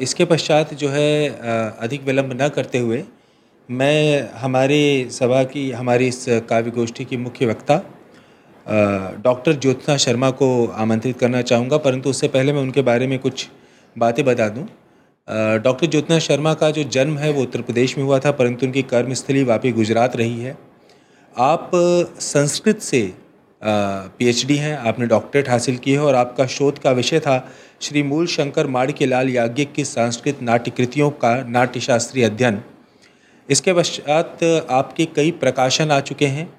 इसके पश्चात जो है अधिक विलंब न करते हुए मैं हमारे सभा की, हमारी इस काव्य गोष्ठी की मुख्य वक्ता डॉक्टर ज्योत्ना शर्मा को आमंत्रित करना चाहूँगा। परंतु उससे पहले मैं उनके बारे में कुछ बातें बता दूँ। डॉक्टर ज्योत्ना शर्मा का जो जन्म है, वो उत्तर प्रदेश में हुआ था, परंतु उनकी कर्मस्थली वापी गुजरात रही है। आप संस्कृत से पीएचडी हैं, आपने डॉक्टरेट हासिल की है और आपका शोध का विषय था श्री मूल शंकर माणिक्य लाल याज्ञिक की संस्कृत नाट्य कृतियों का नाट्यशास्त्रीय अध्ययन। इसके पश्चात आपके कई प्रकाशन आ चुके हैं।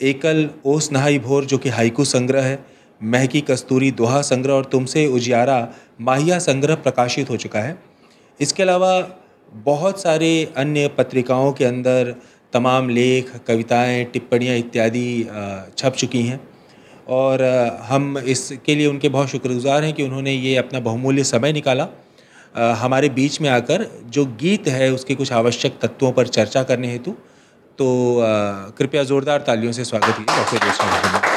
एकल ओस नहाई भोर, जो कि हाइकू संग्रह है, महकी कस्तूरी दोहा संग्रह और तुमसे उजियारा माहिया संग्रह प्रकाशित हो चुका है। इसके अलावा बहुत सारे अन्य पत्रिकाओं के अंदर तमाम लेख, कविताएँ, टिप्पणियाँ इत्यादि छप चुकी हैं। और हम इसके लिए उनके बहुत शुक्रगुजार हैं कि उन्होंने ये अपना बहुमूल्य समय निकाला। हमारे बीच में आकर जो गीत है उसके कुछ आवश्यक तत्वों पर चर्चा करने हेतु तो कृपया ज़ोरदार तालियों से स्वागत कीजिए, डॉक्टर जयस्वामी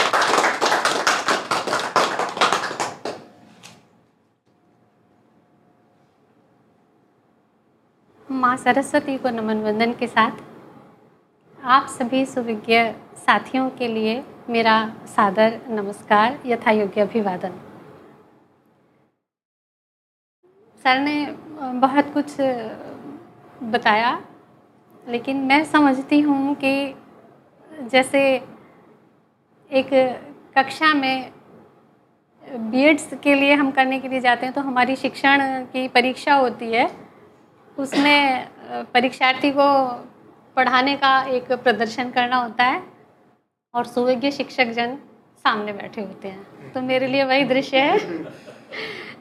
माँ सरस्वती को नमन वंदन के साथ। आप सभी सुविज्ञ साथियों के लिए मेरा सादर नमस्कार यथा योग्य अभिवादन। सर ने बहुत कुछ बताया, लेकिन मैं समझती हूँ कि जैसे एक कक्षा में बीएड्स के लिए हम करने के लिए जाते हैं तो हमारी शिक्षण की परीक्षा होती है, उसमें परीक्षार्थी को पढ़ाने का एक प्रदर्शन करना होता है और सुविज्ञ शिक्षक जन सामने बैठे होते हैं। तो मेरे लिए वही दृश्य है।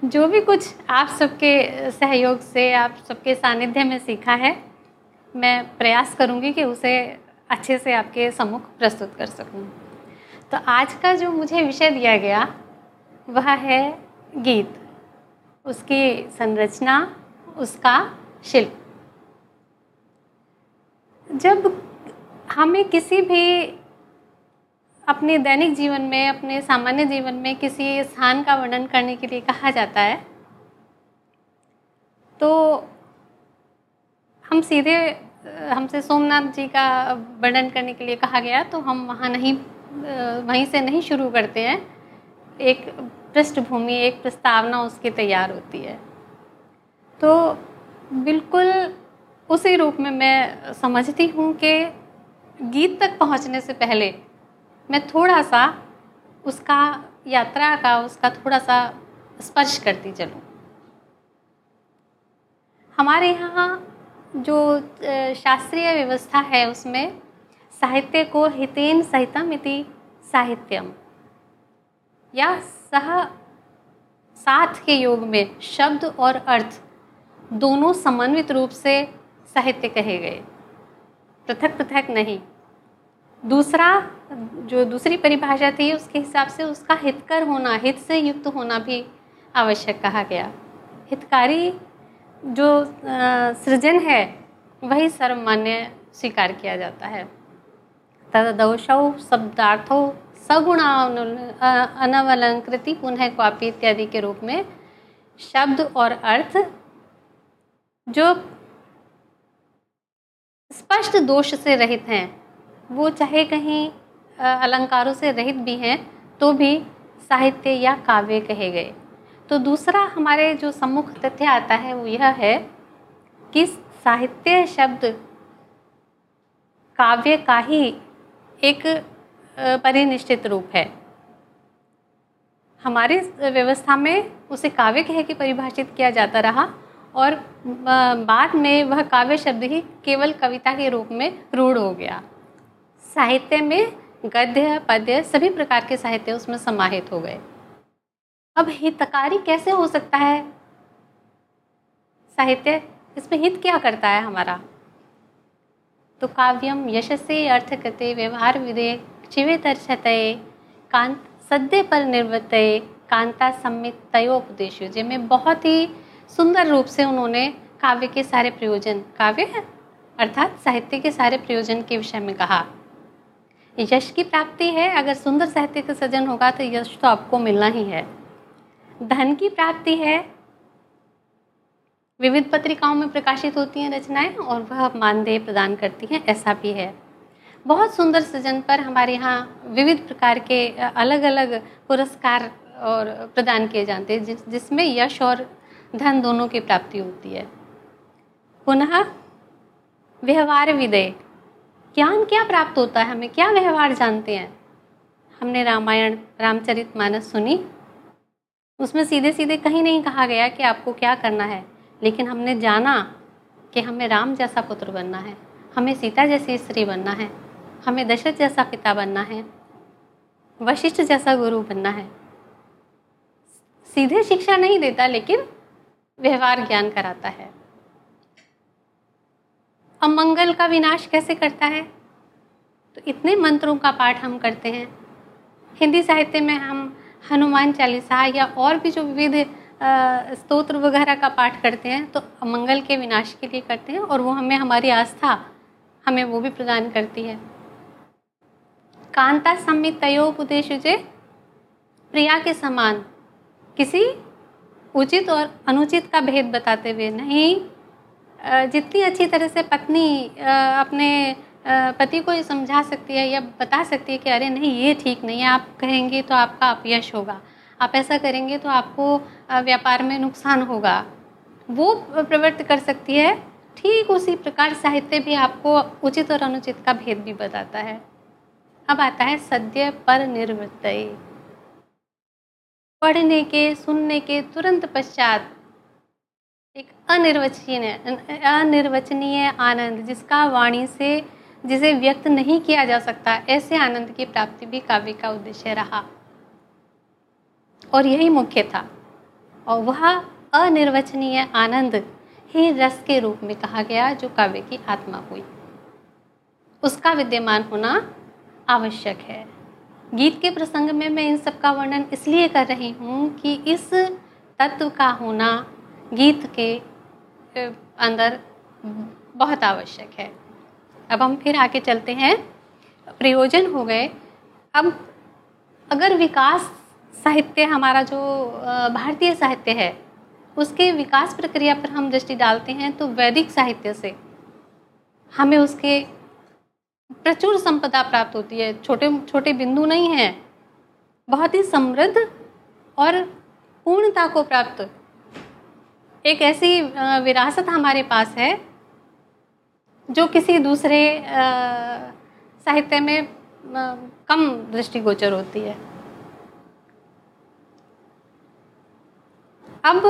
जो भी कुछ आप सबके सहयोग से, आप सबके सानिध्य में सीखा है, मैं प्रयास करूँगी कि उसे अच्छे से आपके सम्मुख प्रस्तुत कर सकूँ। तो आज का जो मुझे विषय दिया गया, वह है गीत। उसकी संरचना, उसका शिल्प। जब हमें किसी भी अपने दैनिक जीवन में, अपने सामान्य जीवन में किसी स्थान का वर्णन करने के लिए कहा जाता है तो हम सीधे, हमसे सोमनाथ जी का वर्णन करने के लिए कहा गया तो हम वहाँ नहीं, वहीं से नहीं शुरू करते हैं। एक पृष्ठभूमि, एक प्रस्तावना उसकी तैयार होती है। तो बिल्कुल उसी रूप में मैं समझती हूँ कि गीत तक पहुँचने से पहले मैं थोड़ा सा उसका यात्रा का, उसका थोड़ा सा स्पर्श करती चलूँ। हमारे यहाँ जो शास्त्रीय व्यवस्था है उसमें साहित्य को हितेन सहितम इति साहित्यम। या सह, साथ के योग में शब्द और अर्थ दोनों समन्वित रूप से साहित्य कहे गए। पृथक पृथक नहीं। दूसरा, जो दूसरी परिभाषा थी, उसके हिसाब से उसका हितकर होना, हित से युक्त होना भी आवश्यक कहा गया। हितकारी जो सृजन है, वही सर्वमान्य स्वीकार किया जाता है। तदौशौ शब्दार्थों सगुण अनवलंकृति, पुनः क्वापी इत्यादि के रूप में शब्द और अर्थ, जो स्पष्ट दोष से रहित हैं। वो चाहे कहीं अलंकारों से रहित भी हैं तो भी साहित्य या काव्य कहे गए। तो दूसरा हमारे जो सम्मुख तथ्य आता है, वो यह है कि साहित्य शब्द काव्य का ही एक परिनिश्चित रूप है। हमारी व्यवस्था में उसे काव्य कह के परिभाषित किया जाता रहा और बाद में वह काव्य शब्द ही केवल कविता के रूप में रूढ़ हो गया। साहित्य में गद्य, पद्य सभी प्रकार के साहित्य उसमें समाहित हो गए। अब हितकारी कैसे हो सकता है? साहित्य इसमें हित क्या करता है हमारा? तो काव्यम यशसे अर्थकृते व्यवहार विदे चिवे तर्छतये कांत सद्य पर निर्वत, कांता सम्मित तयोपदेश। जिनमें बहुत ही सुंदर रूप से उन्होंने काव्य के सारे प्रयोजन, काव्य है? अर्थात साहित्य के सारे प्रयोजन के विषय में कहा। यश की प्राप्ति है, अगर सुंदर साहित्य का सृजन होगा तो यश तो आपको मिलना ही है। धन की प्राप्ति है, विविध पत्रिकाओं में प्रकाशित होती हैं रचनाएँ और वह मानदेय प्रदान करती हैं, ऐसा भी है। बहुत सुंदर सृजन पर हमारे यहाँ विविध प्रकार के अलग अलग पुरस्कार और प्रदान किए जाते हैं, जिस, जिसमें यश और धन दोनों की प्राप्ति होती है। पुनः व्यवहार विदय ज्ञान क्या प्राप्त होता है? हमें क्या व्यवहार जानते हैं? हमने रामायण, रामचरित मानस सुनी। उसमें सीधे सीधे कहीं नहीं कहा गया कि आपको क्या करना है, लेकिन हमने जाना कि हमें राम जैसा पुत्र बनना है, हमें सीता जैसी स्त्री बनना है, हमें दशरथ जैसा पिता बनना है, वशिष्ठ जैसा गुरु बनना है। सीधे शिक्षा नहीं देता, लेकिन व्यवहार ज्ञान कराता है। अमंगल का विनाश कैसे करता है? तो इतने मंत्रों का पाठ हम करते हैं। हिंदी साहित्य में हम हनुमान चालीसा या और भी जो विविध स्तोत्र वगैरह का पाठ करते हैं तो अमंगल के विनाश के लिए करते हैं और वो हमें हमारी आस्था हमें वो भी प्रदान करती है। कांता सम्मित तयोपदेश प्रिया के समान किसी उचित और अनुचित का भेद बताते हुए नहीं जितनी अच्छी तरह से पत्नी अपने पति को ये समझा सकती है या बता सकती है कि अरे नहीं, ये ठीक नहीं है, आप कहेंगे तो आपका अपयश होगा। आप ऐसा करेंगे तो आपको व्यापार में नुकसान होगा। वो प्रवृत्त कर सकती है। ठीक उसी प्रकार साहित्य भी आपको उचित और अनुचित का भेद भी बताता है। अब आता है सद्य पर निर्वृत्त पढ़ने के, सुनने के तुरंत पश्चात एक अनिर्वचनीय अनिर्वचनीय आनंद जिसका वाणी से, जिसे व्यक्त नहीं किया जा सकता, ऐसे आनंद की प्राप्ति भी काव्य का उद्देश्य रहा। और यही मुख्य था। और वह अनिर्वचनीय आनंद ही रस के रूप में कहा गया जो काव्य की आत्मा हुई। उसका विद्यमान होना आवश्यक है। गीत के प्रसंग में मैं इन सब का वर्णन इसलिए कर रही हूँ कि इस तत्व का होना गीत के अंदर बहुत आवश्यक है। अब हम फिर आगे चलते हैं। प्रयोजन हो गए। अब अगर विकास साहित्य हमारा जो भारतीय साहित्य है, उसके विकास प्रक्रिया पर हम दृष्टि डालते हैं तो वैदिक साहित्य से हमें उसके प्रचुर संपदा प्राप्त होती है। छोटे छोटे बिंदु नहीं हैं। बहुत ही समृद्ध और पूर्णता को प्राप्त। एक ऐसी विरासत हमारे पास है, जो किसी दूसरे साहित्य में कम दृष्टिगोचर होती है। अब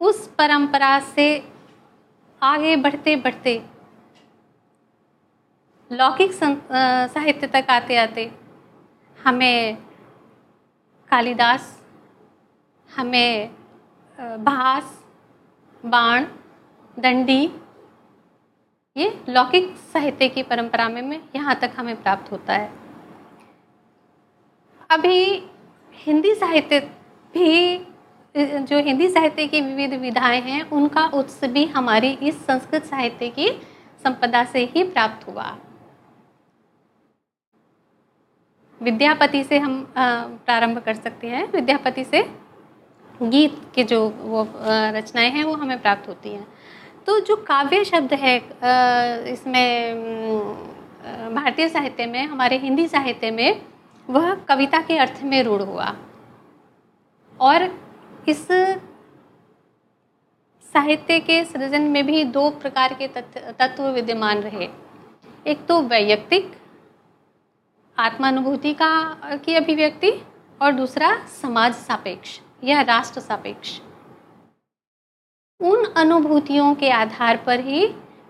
उस परंपरा से आगे बढ़ते बढ़ते लौकिक साहित्य तक आते आते हमें कालिदास हमें भास बाण दंडी ये लौकिक साहित्य की परंपरा में, में यहाँ तक हमें प्राप्त होता है। अभी हिंदी साहित्य भी जो हिंदी साहित्य की विविध विधाएँ हैं उनका उत्स भी हमारी इस संस्कृत साहित्य की संपदा से ही प्राप्त हुआ। विद्यापति से हम प्रारंभ कर सकते हैं। विद्यापति से गीत के जो वो रचनाएँ हैं, वो हमें प्राप्त होती हैं। तो जो काव्य शब्द है इसमें भारतीय साहित्य में, हमारे हिंदी साहित्य में, वह कविता के अर्थ में रूढ़ हुआ। और इस साहित्य के सृजन में भी दो प्रकार के तत्व विद्यमान रहे। एक तो वैयक्तिक आत्मानुभूति का की अभिव्यक्ति और दूसरा समाज सापेक्ष या राष्ट्र सापेक्ष। उन अनुभूतियों के आधार पर ही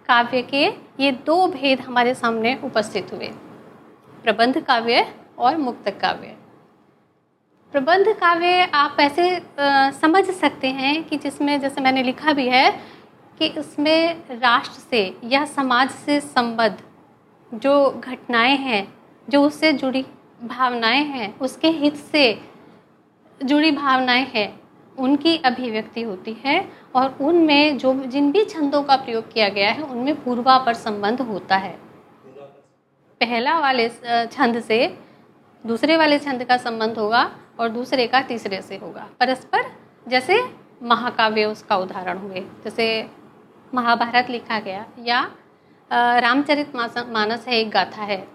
काव्य के ये दो भेद हमारे सामने उपस्थित हुए। प्रबंध काव्य और मुक्त काव्य। प्रबंध काव्य आप ऐसे आ, समझ सकते हैं कि जिसमें जैसे मैंने लिखा भी है कि इसमें राष्ट्र से या समाज से संबद्ध जो घटनाएँ हैं जो उससे जुड़ी भावनाएँ हैं, उसके हित से जुड़ी भावनाएँ हैं, उनकी अभिव्यक्ति होती है और उनमें जो जिन भी छंदों का प्रयोग किया गया है, उनमें पूर्वापर संबंध होता है। पहला वाले छंद से दूसरे वाले छंद का संबंध होगा और दूसरे का तीसरे से होगा। परस्पर जैसे महाकाव्य उसका उदाहरण हुए, जैसे महाभारत लिखा गया या रामचरित मानस है एक गाथा है।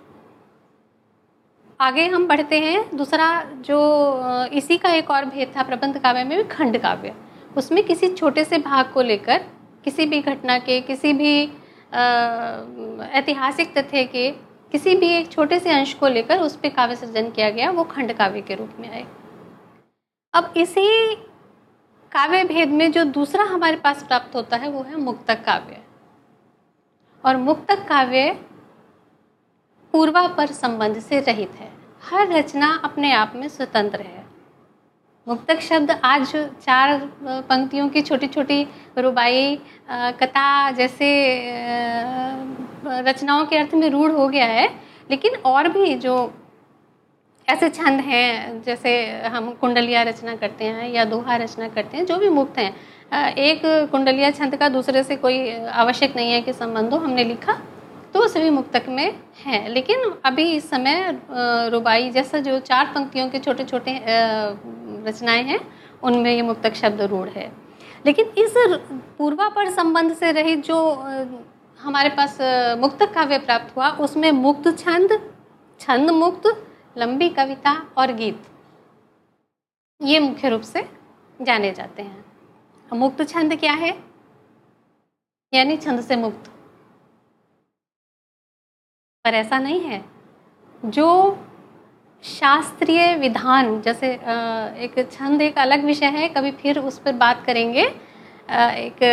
आगे हम बढ़ते हैं। दूसरा जो इसी का एक और भेद था प्रबंध काव्य में भी खंड काव्य। उसमें किसी छोटे से भाग को लेकर, किसी भी घटना के, किसी भी ऐतिहासिक तथ्य के, किसी भी एक छोटे से अंश को लेकर उस पर काव्य सृजन किया गया, वो खंड काव्य के रूप में आए। अब इसी काव्य भेद में जो दूसरा हमारे पास प्राप्त होता है, वो है मुक्तक काव्य। और मुक्तक काव्य पूर्वापर संबंध से रहित है। हर रचना अपने आप में स्वतंत्र है। मुक्तक शब्द आज चार पंक्तियों की छोटी छोटी रुबाई कथा जैसे रचनाओं के अर्थ में रूढ़ हो गया है, लेकिन और भी जो ऐसे छंद हैं, जैसे हम कुंडलिया रचना करते हैं या दोहा रचना करते हैं, जो भी मुक्त हैं एक कुंडलिया छंद का दूसरे से कोई आवश्यक नहीं है कि संबंध हो, हमने लिखा तो सभी मुक्तक में हैं। लेकिन अभी इस समय रुबाई जैसा जो चार पंक्तियों के छोटे छोटे रचनाएँ हैं, उनमें ये मुक्तक शब्द रूढ़ है। लेकिन इस पूर्वापर संबंध से रहित जो हमारे पास मुक्तक काव्य प्राप्त हुआ, उसमें मुक्त छंद छंद मुक्त, लंबी कविता और गीत, ये मुख्य रूप से जाने जाते हैं। मुक्त छंद क्या है? यानी छंद से मुक्त। पर ऐसा नहीं है। जो शास्त्रीय विधान, जैसे एक छंद एक अलग विषय है, कभी फिर उस पर बात करेंगे। एक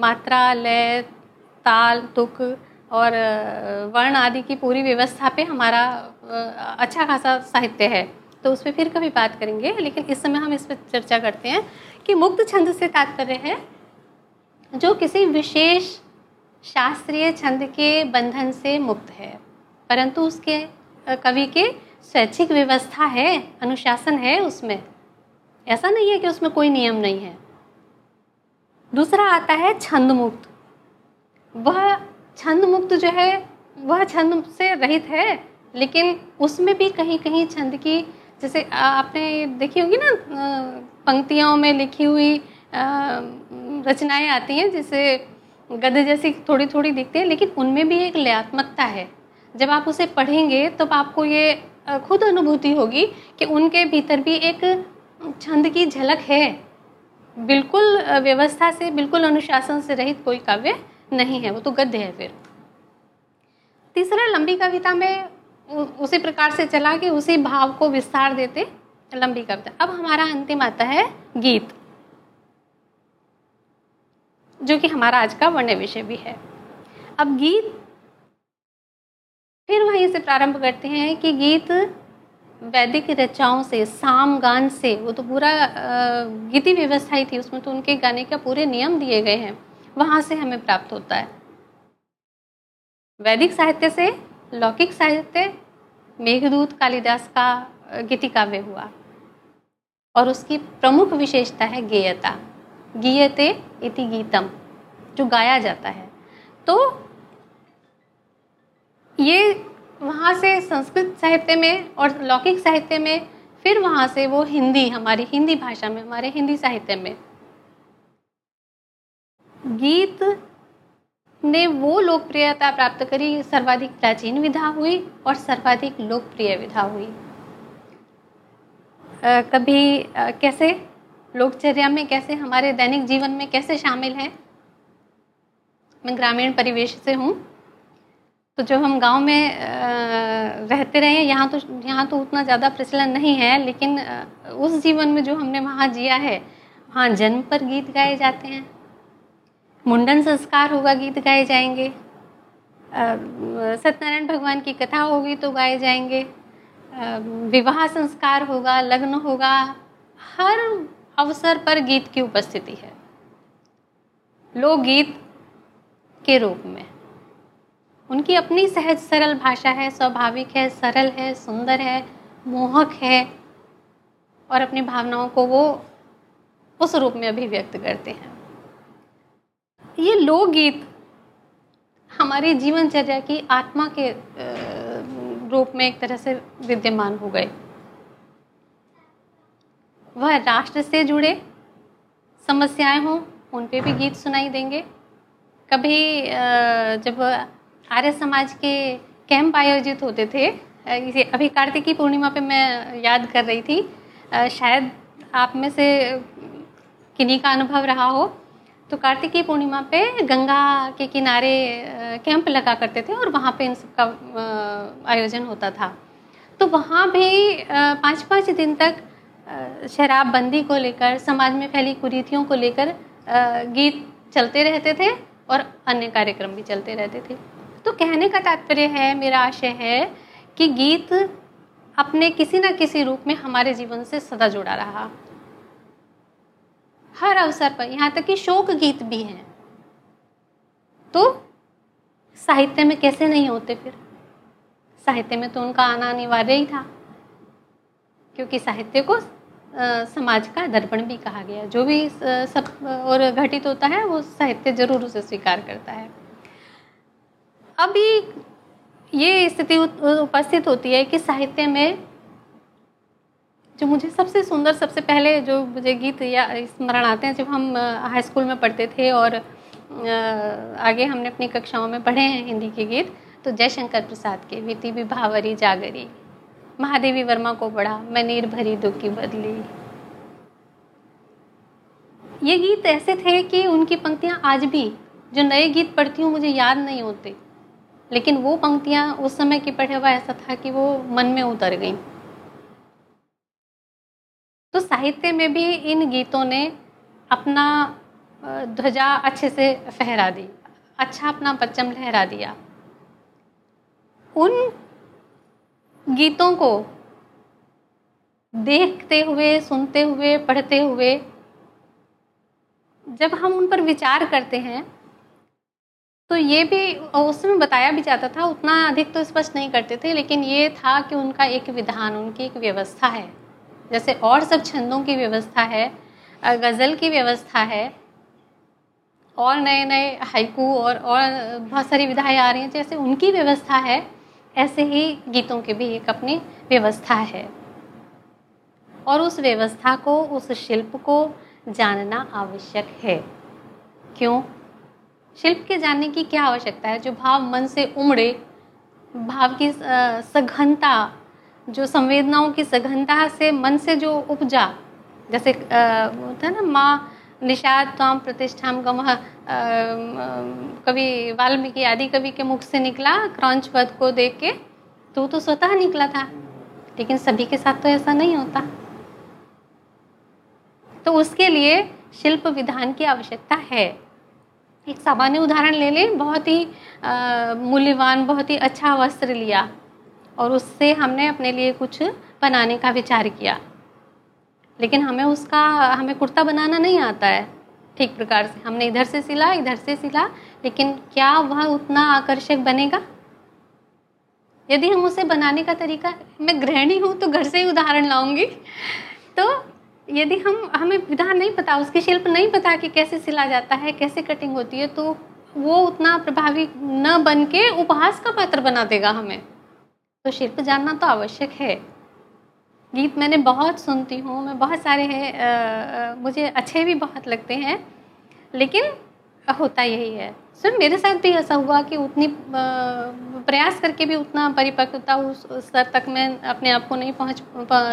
मात्रा लय ताल, तुक और वर्ण आदि की पूरी व्यवस्था पे हमारा अच्छा खासा साहित्य है। तो उस पर फिर कभी बात करेंगे, लेकिन इस समय हम इस पर चर्चा करते हैं कि मुक्त छंद से तात्पर्य है, जो किसी विशेष शास्त्रीय छंद के बंधन से मुक्त है। परंतु उसके कवि के स्वैच्छिक व्यवस्था है, अनुशासन है उसमें। ऐसा नहीं है कि उसमें कोई नियम नहीं है। दूसरा आता है छंद मुक्त वह छंद मुक्त जो है, वह छंद से रहित है, लेकिन उसमें भी कहीं कहीं छंद की, जैसे आपने देखी होगी ना पंक्तियों में लिखी हुई रचनाएँ आती हैं, जिसे गद्य जैसी थोड़ी थोड़ी दिखती है, लेकिन उनमें भी एक लयात्मकता है। जब आप उसे पढ़ेंगे, तब तो आपको ये खुद अनुभूति होगी कि उनके भीतर भी एक छंद की झलक है। बिल्कुल व्यवस्था से, बिल्कुल अनुशासन से रहित कोई काव्य नहीं है, वो तो गद्य है फिर। तीसरा, लंबी कविता में उसी प्रकार से चला कि उसी भाव को विस्तार देते लंबी कविता। अब हमारा अंतिम आता है गीत। जो कि हमारा आज का वर्ण विषय भी है। अब गीत, फिर वहीं से प्रारंभ करते हैं कि गीत वैदिक रचाओं से, साम गान से, वो तो पूरा गीति व्यवस्था ही थी, उसमें तो उनके गाने का पूरे नियम दिए गए हैं, वहाँ से हमें प्राप्त होता है। वैदिक साहित्य से लौकिक साहित्य, मेघदूत कालिदास का गीति काव्य हुआ। और उसकी प्रमुख विशेषता है गेयता। गीयते इति गीतम जो गाया जाता है। तो ये वहाँ से संस्कृत साहित्य में और लौकिक साहित्य में फिर वहाँ से वो हिंदी हमारी हिंदी भाषा में हमारे हिंदी साहित्य में। गीत ने वो लोकप्रियता प्राप्त करी सर्वाधिक प्राचीन विधा हुई और सर्वाधिक लोकप्रिय विधा हुई। आ, कभी आ, कैसे? लोकचर्या में कैसे, हमारे दैनिक जीवन में कैसे शामिल है? मैं ग्रामीण परिवेश से हूँ। तो जो हम गाँव में रहते रहे यहाँ तो यहाँ तो उतना ज़्यादा प्रचलन नहीं है, लेकिन उस जीवन में जो हमने वहाँ जिया है, वहाँ जन्म पर गीत गाए जाते हैं। मुंडन संस्कार होगा, गीत गाए जाएँगे। सत्यनारायण भगवान की कथा होगी तो गाए जाएँगे। विवाह संस्कार होगा, लग्न होगा, हर अवसर पर गीत की उपस्थिति है। लोकगीत के रूप में। उनकी अपनी सहज सरल भाषा है, स्वाभाविक है, सरल है, सुंदर है, मोहक है और अपनी भावनाओं को वो उस रूप में अभिव्यक्त करते हैं। ये लोकगीत हमारी जीवनचर्या की आत्मा के रूप में एक तरह से विद्यमान हो गए। वह राष्ट्र से जुड़े समस्याएँ हों, उन पे भी गीत सुनाई देंगे। कभी जब आर्य समाज के कैंप आयोजित होते थे इसे अभी कार्तिकी पूर्णिमा पे मैं याद कर रही थी शायद आप में से किन्हीं का अनुभव रहा हो तो कार्तिकी पूर्णिमा पे गंगा के किनारे कैंप लगा करते थे और वहाँ पे इन सब का आयोजन होता था। तो वहाँ भी पाँच पाँच दिन तक शराबबंदी को लेकर, समाज में फैली कुरीतियों को लेकर गीत चलते रहते थे और अन्य कार्यक्रम भी चलते रहते थे। तो कहने का तात्पर्य है, मेरा आशय है कि गीत अपने किसी न किसी रूप में हमारे जीवन से सदा जुड़ा रहा। हर अवसर पर, यहाँ तक कि शोक गीत भी हैं। तो साहित्य में कैसे नहीं होते फिर? साहित्य में तो उनका आना अनिवार्य ही था, क्योंकि साहित्य को समाज का दर्पण भी कहा गया। जो भी सब और घटित होता है, वो साहित्य ज़रूर उसे स्वीकार करता है। अभी ये स्थिति उपस्थित होती है कि साहित्य में जो मुझे सबसे सुंदर, सबसे पहले जो मुझे गीत या स्मरण आते हैं, जब हम हाई स्कूल में पढ़ते थे और आगे हमने अपनी कक्षाओं में पढ़े हैं हिंदी के गीत तो जयशंकर प्रसाद के विति विभावरी जागरी। महादेवी वर्मा को पढ़ा, मैं नीर भरी दुख की बदली। ये गीत ऐसे थे कि उनकी पंक्तियाँ आज भी, जो नए गीत पढ़ती हूँ, मुझे याद नहीं होते। लेकिन वो पंक्तियाँ उस समय की पढ़े हुआ ऐसा था कि वो मन में उतर गई। तो साहित्य में भी इन गीतों ने अपना ध्वजा अच्छे से फहरा दी अच्छा अपना परचम लहरा दिया। उन गीतों को देखते हुए, सुनते हुए, पढ़ते हुए, जब हम उन पर विचार करते हैं तो ये भी, उसमें बताया भी जाता था, उतना अधिक तो स्पष्ट नहीं करते थे, लेकिन ये था कि उनका एक विधान, उनकी एक व्यवस्था है। जैसे और सब छंदों की व्यवस्था है गज़ल की व्यवस्था है, और नए नए हाइकू और और बहुत सारी विधाएँ आ रही हैं, जैसे उनकी व्यवस्था है ऐसे ही गीतों की भी एक अपनी व्यवस्था है। और उस व्यवस्था को, उस शिल्प को जानना आवश्यक है। क्यों? शिल्प के जानने की क्या आवश्यकता है? जो भाव मन से उमड़े, भाव की सघनता, जो संवेदनाओं की सघनता से मन से जो उपजा, जैसे होता है ना, माँ निषाद त्वाम प्रतिष्ठा गम कवि वाल्मीकि आदि कवि के मुख से निकला, क्रौच वध को देख के तो तो स्वतः निकला था। लेकिन सभी के साथ तो ऐसा नहीं होता। तो उसके लिए शिल्प विधान की आवश्यकता है। एक सामान्य उदाहरण ले लें, बहुत ही मूल्यवान, बहुत ही अच्छा वस्त्र लिया। और उससे हमने अपने लिए कुछ बनाने का विचार किया। लेकिन हमें उसका, हमें कुर्ता बनाना नहीं आता है ठीक प्रकार से। हमने इधर से सिला, इधर से सिला, लेकिन क्या वह उतना आकर्षक बनेगा? यदि हम उसे बनाने का तरीका, मैं गृहिणी हूँ तो घर से ही उदाहरण लाऊँगी। तो यदि हम, हमें विधान नहीं पता, उसकी शिल्प नहीं पता कि कैसे सिला जाता है, कैसे कटिंग होती है तो वो उतना प्रभावी न बन के उपहास का पात्र बना देगा हमें। तो शिल्प जानना तो आवश्यक है। गीत मैंने बहुत सुनती हूँ, मैं बहुत सारे हैं मुझे अच्छे भी बहुत लगते हैं, लेकिन होता यही है। सर मेरे साथ भी ऐसा हुआ कि उतनी प्रयास करके भी उतना परिपक्वता उस स्तर तक मैं अपने आप को नहीं पहुँच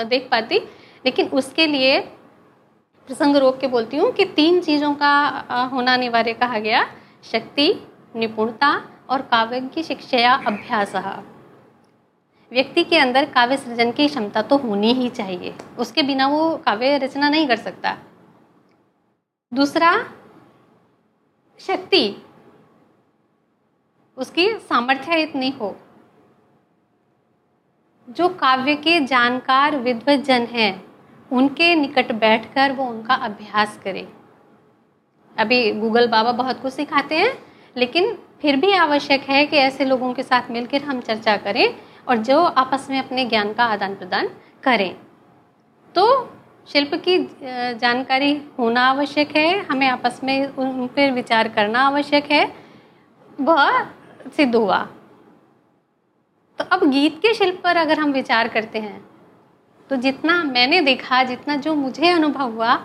देख पाती, लेकिन उसके लिए प्रसंग रोक के बोलती हूँ कि तीन चीज़ों का होना अनिवार्य कहा गया, शक्ति, निपुणता और काव्य की शिक्षा अभ्यास। व्यक्ति के अंदर काव्य सृजन की क्षमता तो होनी ही चाहिए। उसके बिना वो काव्य रचना नहीं कर सकता। दूसरा, शक्ति। उसकी सामर्थ्य इतनी हो। जो काव्य के जानकार विद्वत जन हैं, उनके निकट बैठकर वो उनका अभ्यास करे। अभी गूगल बाबा बहुत कुछ सिखाते हैं, लेकिन फिर भी आवश्यक है कि ऐसे लोगों के साथ मिलकर हम चर्चा करें। और जो आपस में अपने ज्ञान का आदान प्रदान करें। तो शिल्प की जानकारी होना आवश्यक है, हमें आपस में उन पर विचार करना आवश्यक है। वह सिद्ध हुआ। तो अब गीत के शिल्प पर अगर हम विचार करते हैं तो जितना मैंने देखा, जितना जो मुझे अनुभव हुआ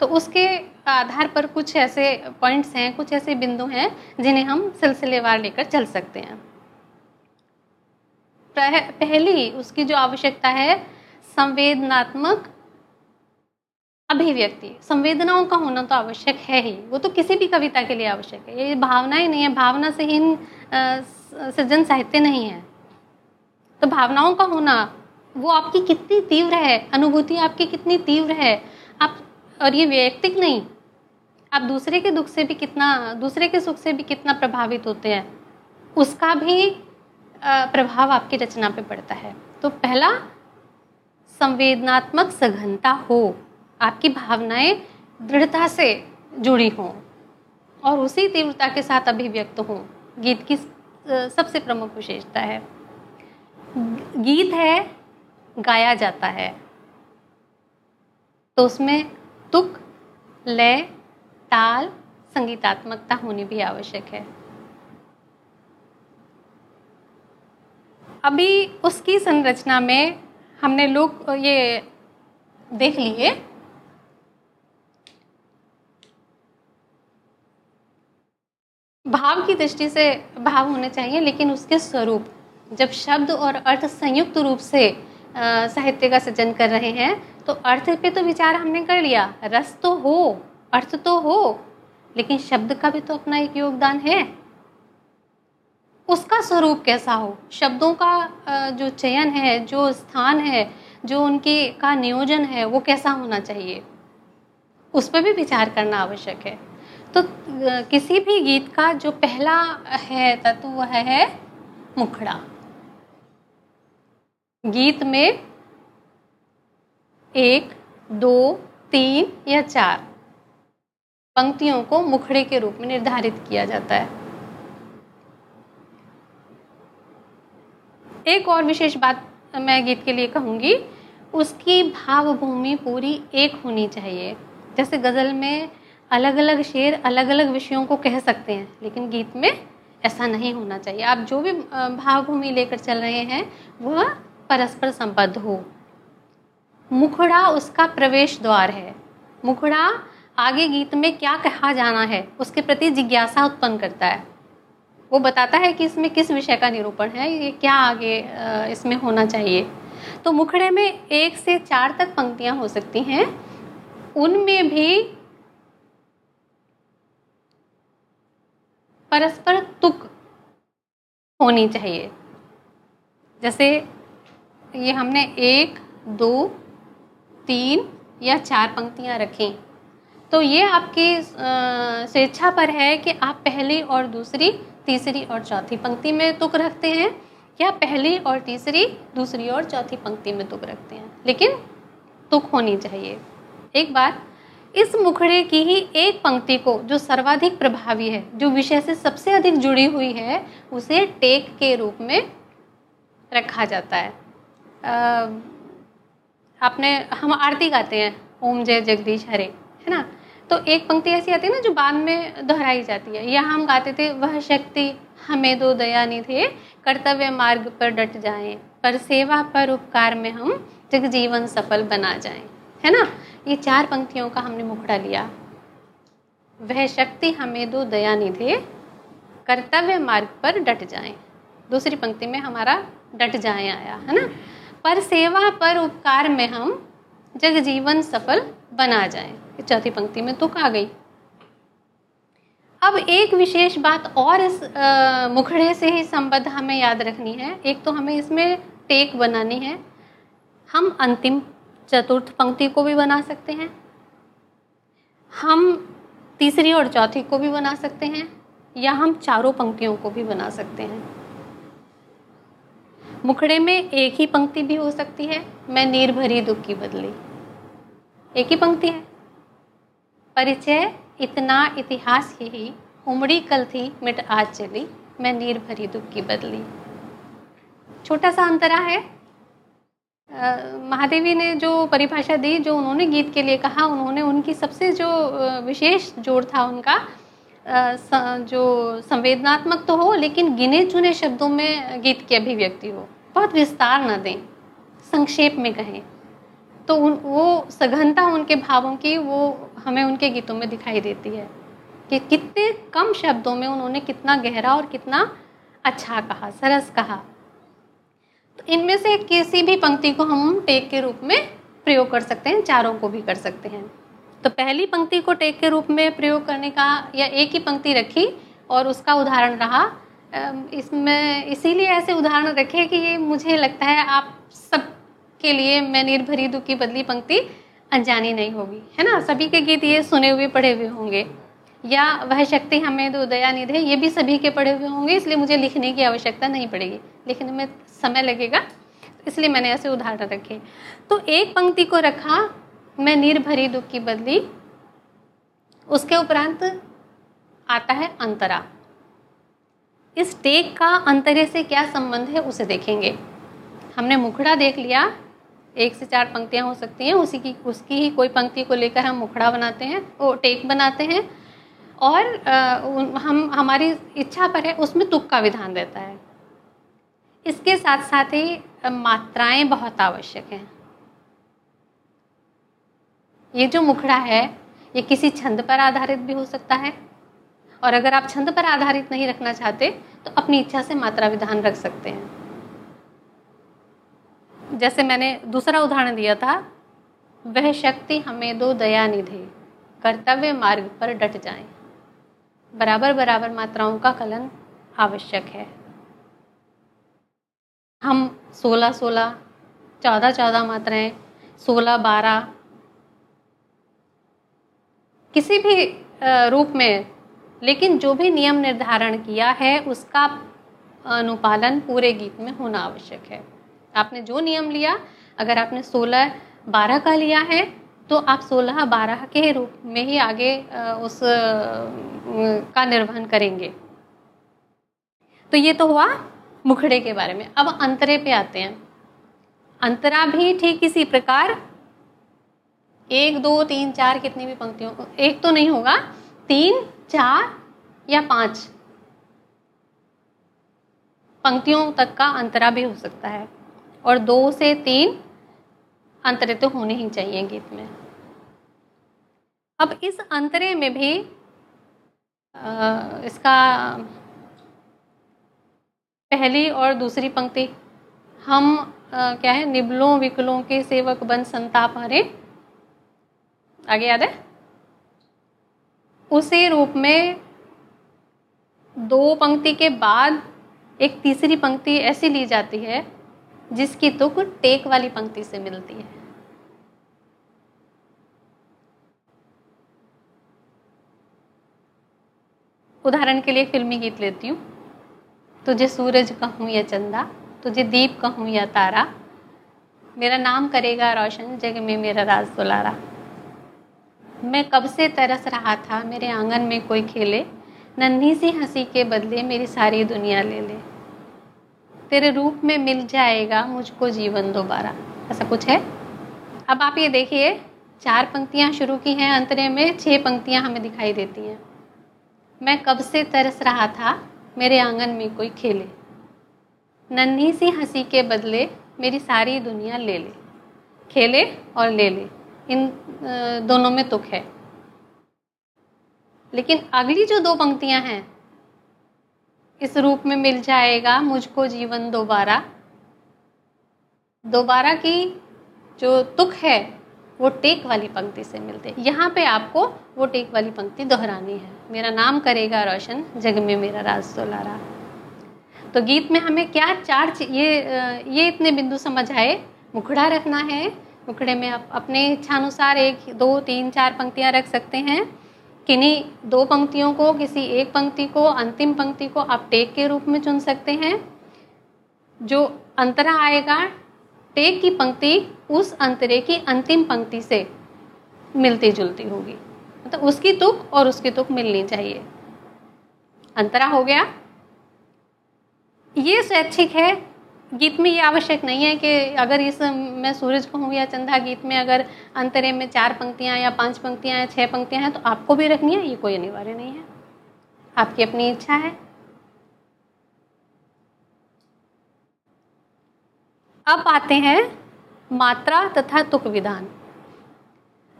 तो उसके आधार पर कुछ ऐसे पॉइंट्स हैं, कुछ ऐसे बिंदु हैं, जिन्हें हम सिलसिलेवार लेकर चल सकते हैं। पहली उसकी जो आवश्यकता है, संवेदनात्मक अभिव्यक्ति। संवेदनाओं का होना तो आवश्यक है ही। वो तो किसी भी कविता के लिए आवश्यक है। ये भावना ही नहीं है। भावना से हीन सृजन साहित्य नहीं है। तो भावनाओं का होना, वो आपकी कितनी तीव्र है? अनुभूति आपकी कितनी तीव्र है? आप, और ये व्यक्तिक नहीं। आप दूसरे के दुख से भी कितना, दूसरे के सुख से भी कितना प्रभावित होते हैं। उसका भी प्रभाव आपकी रचना पे पड़ता है। तो पहला, संवेदनात्मक सघनता हो। आपकी भावनाएँ दृढ़ता से जुड़ी हों और उसी तीव्रता के साथ अभिव्यक्त हों। गीत की सबसे प्रमुख विशेषता है। गीत है, गाया जाता है। तो उसमें तुक, लय, ताल, संगीतात्मकता होनी भी आवश्यक है। अभी उसकी संरचना में हमने लोग, ये देख लिए। भाव की दृष्टि से भाव होने चाहिए, लेकिन उसके स्वरूप, जब शब्द और अर्थ संयुक्त रूप से साहित्य का सृजन कर रहे हैं तो अर्थ पे तो विचार हमने कर लिया। रस तो हो, अर्थ तो हो, लेकिन शब्द का भी तो अपना एक योगदान है। उसका स्वरूप कैसा हो? शब्दों का जो चयन है, जो स्थान है, जो उनके का नियोजन है, वो कैसा होना चाहिए? उस पर भी विचार करना आवश्यक है। तो किसी भी गीत का जो पहला है, तत्व वह है मुखड़ा। गीत में एक, दो, तीन या चार पंक्तियों को मुखड़े के रूप में निर्धारित किया जाता है। एक और विशेष बात मैं गीत के लिए कहूँगी, उसकी भावभूमि पूरी एक होनी चाहिए। जैसे गज़ल में अलग अलग शेर अलग अलग विषयों को कह सकते हैं, लेकिन गीत में ऐसा नहीं होना चाहिए। आप जो भी भावभूमि लेकर चल रहे हैं, वह परस्पर संबद्ध हो। मुखड़ा उसका प्रवेश द्वार है। मुखड़ा आगे गीत में क्या कहा जाना है, उसके प्रति जिज्ञासा उत्पन्न करता है। वो बताता है कि इसमें किस विषय का निरूपण है, ये क्या आगे इसमें होना चाहिए। तो मुखड़े में एक से चार तक पंक्तियाँ हो सकती हैं। उनमें भी परस्पर तुक होनी चाहिए। जैसे ये हमने एक, दो, तीन या चार पंक्तियाँ रखी। तो ये आपकी स्वेच्छा पर है कि आप पहली और दूसरी तीसरी और चौथी पंक्ति में तुक रखते हैं या पहली और तीसरी दूसरी और चौथी पंक्ति में तुक रखते हैं। लेकिन तुक होनी चाहिए। एक बात इस मुखड़े की ही एक पंक्ति को जो सर्वाधिक प्रभावी है जो विषय से सबसे अधिक जुड़ी हुई है उसे टेक के रूप में रखा जाता है। आ, आपने हम आरती गाते हैं ओम जय जगदीश हरे है ना? तो एक पंक्ति ऐसी आती है ना जो बाद में दोहराई जाती है। या हम गाते थे, वह शक्ति हमें दो दया थे कर्तव्य मार्ग पर डट जाएँ, पर सेवा पर उपकार में हम जग जीवन सफल बना जाएँ। है ना? ये चार पंक्तियों का हमने मुखड़ा लिया। वह शक्ति हमें दो दया निधे, कर्तव्य मार्ग पर डट जाएँ। दूसरी पंक्ति में हमारा डट जाए आया, है ना? पर सेवा पर उपकार में हम जग जीवन सफल बना जाएँ। चौथी पंक्ति में तुक आ गई। अब एक विशेष बात और इस मुखड़े से ही संबद्ध हमें याद रखनी है। एक तो हमें इसमें टेक बनानी है। हम अंतिम चतुर्थ पंक्ति को भी बना सकते हैं। हम तीसरी और चौथी को भी बना सकते हैं या हम चारों पंक्तियों को भी बना सकते हैं। मुखड़े में एक ही पंक्ति भी हो सकती है। मैं नीर भरी दुख की बदली। एक ही पंक्ति है। परिचय इतना इतिहास ही उमड़ी कल थी मिट आज चली, मैं नीर भरी दुख की बदली। छोटा सा अंतरा है। महादेवी ने जो परिभाषा दी, जो उन्होंने गीत के लिए कहा, उन्होंने उनकी सबसे जो विशेष जोड़ था उनका जो संवेदनात्मक तो हो, लेकिन गिने चुने शब्दों में गीत की अभिव्यक्ति हो। बहुत विस्तार न दें, संक्षेप में कहें। तो उन, वो सघनता उनके भावों की वो हमें उनके गीतों में दिखाई देती है कि कितने कम शब्दों में उन्होंने कितना गहरा और कितना अच्छा कहा, सरस कहा। तो इनमें से किसी भी पंक्ति को हम टेक के रूप में प्रयोग कर सकते हैं, चारों को भी कर सकते हैं। तो पहली पंक्ति को टेक के रूप में प्रयोग करने का या एक ही पंक्ति रखी और उसका उदाहरण रहा इसमें इसीलिए ऐसे उदाहरण रखे कि ये मुझे लगता है आप सब के लिए मैं निर्भरी दु की बदली पंक्ति अनजानी नहीं होगी। है ना? सभी के गीत ये सुने हुए, पढ़े हुए होंगे। या वह शक्ति हमें दो, दया, निधे ये भी सभी के पढ़े हुए होंगे, इसलिए मुझे लिखने की आवश्यकता नहीं पड़ेगी। लिखने में समय लगेगा, इसलिए मैंने ऐसे उदाहरण रखे। तो एक पंक्ति को रखा, मैं निर्भरी, दुख की बदली, उसके उपरांत आता है अंतरा। इस टेक का अंतरे से क्या संबंध है, उसे देखेंगे। हमने मुखड़ा देख लिया एक से चार पंक्तियाँ हो सकती हैं उसी की उसकी ही कोई पंक्ति को लेकर हम मुखड़ा बनाते हैं वो टेक बनाते हैं और आ, हम हमारी इच्छा पर है उसमें तुक का विधान रहता है। इसके साथ साथ ही मात्राएँ बहुत आवश्यक हैं। ये जो मुखड़ा है ये किसी छंद पर आधारित भी हो सकता है और अगर आप छंद पर आधारित नहीं रखना चाहते तो अपनी इच्छा से मात्रा विधान रख सकते हैं। जैसे मैंने दूसरा उदाहरण दिया था, वह शक्ति हमें दो दया निधे कर्तव्य मार्ग पर डट जाएँ। बराबर बराबर मात्राओं का कलन आवश्यक है। हम सोलह सोलह चौदह चौदह मात्राएँ, सोलह बारह, किसी भी रूप में, लेकिन जो भी नियम निर्धारण किया है, उसका अनुपालन पूरे गीत में होना आवश्यक है। आपने जो नियम लिया, अगर आपने सोलह बारह का लिया है तो आप सोलह बारह के रूप में ही आगे उस का निर्वहन करेंगे। तो ये तो हुआ मुखड़े के बारे में। अब अंतरे पे आते हैं। अंतरा भी ठीक इसी प्रकार। एक, दो, तीन, चार कितनी भी पंक्तियों को, एक तो नहीं होगा। तीन, चार या पाँच। पंक्तियों तक का अंतरा भी हो सकता है। और दो से तीन अंतरे तो होने ही चाहिए गीत में। अब इस अंतरे में भी इसका पहली और दूसरी पंक्ति, हम क्या है, निबलों विकलों के सेवक बन संताप हरे। आगे याद है? उसी रूप में दो पंक्ति के बाद एक तीसरी पंक्ति ऐसी ली जाती है जिसकी तुक टेक वाली पंक्ति से मिलती है। उदाहरण के लिए फिल्मी गीत लेती हूँ। तुझे सूरज कहूँ या चंदा, तुझे दीप कहूँ या तारा, मेरा नाम करेगा रोशन, जग में मेरा राज दुलारा। मैं कब से तरस रहा था, मेरे आँगन में कोई खेले, नन्ही सी हँसी के बदले मेरी सारी दुनिया ले ले। तेरे रूप में मिल जाएगा मुझको जीवन दोबारा। ऐसा कुछ है? अब आप ये देखिए, चार पंक्तियाँ शुरू की हैं, अंतरे में छह पंक्तियाँ हमें दिखाई देती हैं। मैं कब से तरस रहा था, मेरे आँगन में कोई खेले। नन्ही सी हँसी के बदले मेरी सारी दुनिया ले ले। खेले और ले ले, इन दोनों में तुक है। लेकिन अगली जो दो पंक्तियाँ हैं इस रूप में मिल जाएगा मुझको जीवन दोबारा? दोबारा की जो तुक है, वो टेक वाली पंक्ति से मिलते हैं। यहाँ पे आपको वो टेक वाली पंक्ति दोहरानी है। मेरा नाम करेगा रोशन, जग में मेरा राज दुलारा तो गीत में हमें क्या चार ये ये इतने बिंदु समझ आए? मुखड़ा रखना है। मुखड़े में आप अपने इच्छानुसार एक, दो, तीन, चार पंक्तियाँ रख सकते हैं। किन्हीं दो पंक्तियों को, किसी एक पंक्ति को, अंतिम पंक्ति को आप टेक के रूप में चुन सकते हैं। जो अंतरा आएगा, टेक की पंक्ति उस अंतरे की अंतिम पंक्ति से मिलती जुलती होगी। मतलब तो उसकी तुक और उसकी तुक मिलनी चाहिए। अंतरा हो गया। ये स्वैच्छिक है। गीत में ये आवश्यक नहीं है कि अगर इस मैं सूरज कहूँ या चंदा गीत में अगर अंतरे में चार पंक्तियाँ या पाँच पंक्तियाँ या छह पंक्तियाँ हैं तो आपको भी रखनी है ये कोई अनिवार्य नहीं है। आपकी अपनी इच्छा है। अब आते हैं मात्रा तथा तुक विधान।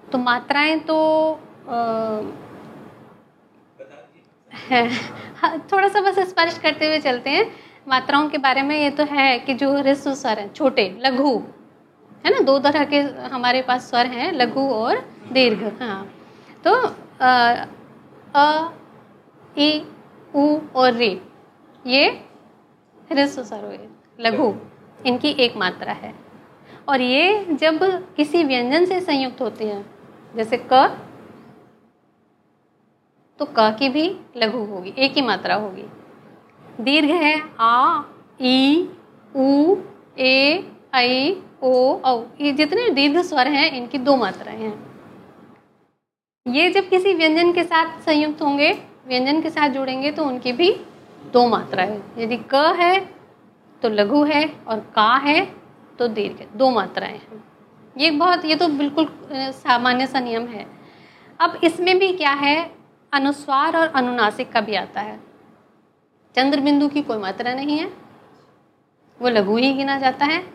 तो मात्राएँ तो आ, हाँ, थोड़ा सा बस स्पर्श करते हुए चलते हैं। मात्राओं के बारे में ये तो है कि जो ऋस्व स्वर हैं छोटे लघु है ना? दो तरह के हमारे पास स्वर हैं लघु और दीर्घ हाँ। तो अ, ई उ और रे ये ह्रस्व स्वर हुए लघु इनकी एक मात्रा है। और ये जब किसी व्यंजन से संयुक्त होते हैं जैसे क तो क की भी लघु होगी एक ही मात्रा होगी। दीर्घ है आ, ई, उ, ए आई ओ, औ। ये जितने दीर्घ स्वर हैं, इनकी दो मात्राएँ हैं। ये जब किसी व्यंजन के साथ संयुक्त होंगे, व्यंजन के साथ जुड़ेंगे तो उनकी भी दो मात्राएँ यदि क है तो लघु है, और का है तो दीर्घ है। दो मात्राएँ हैं। ये बहुत, ये तो बिल्कुल सामान्य सा नियम है। अब इसमें भी क्या है? अनुस्वार और अनुनासिक का भी आता है। चंद्र बिंदु की कोई मात्रा नहीं है। वो लघु ही गिना जाता है।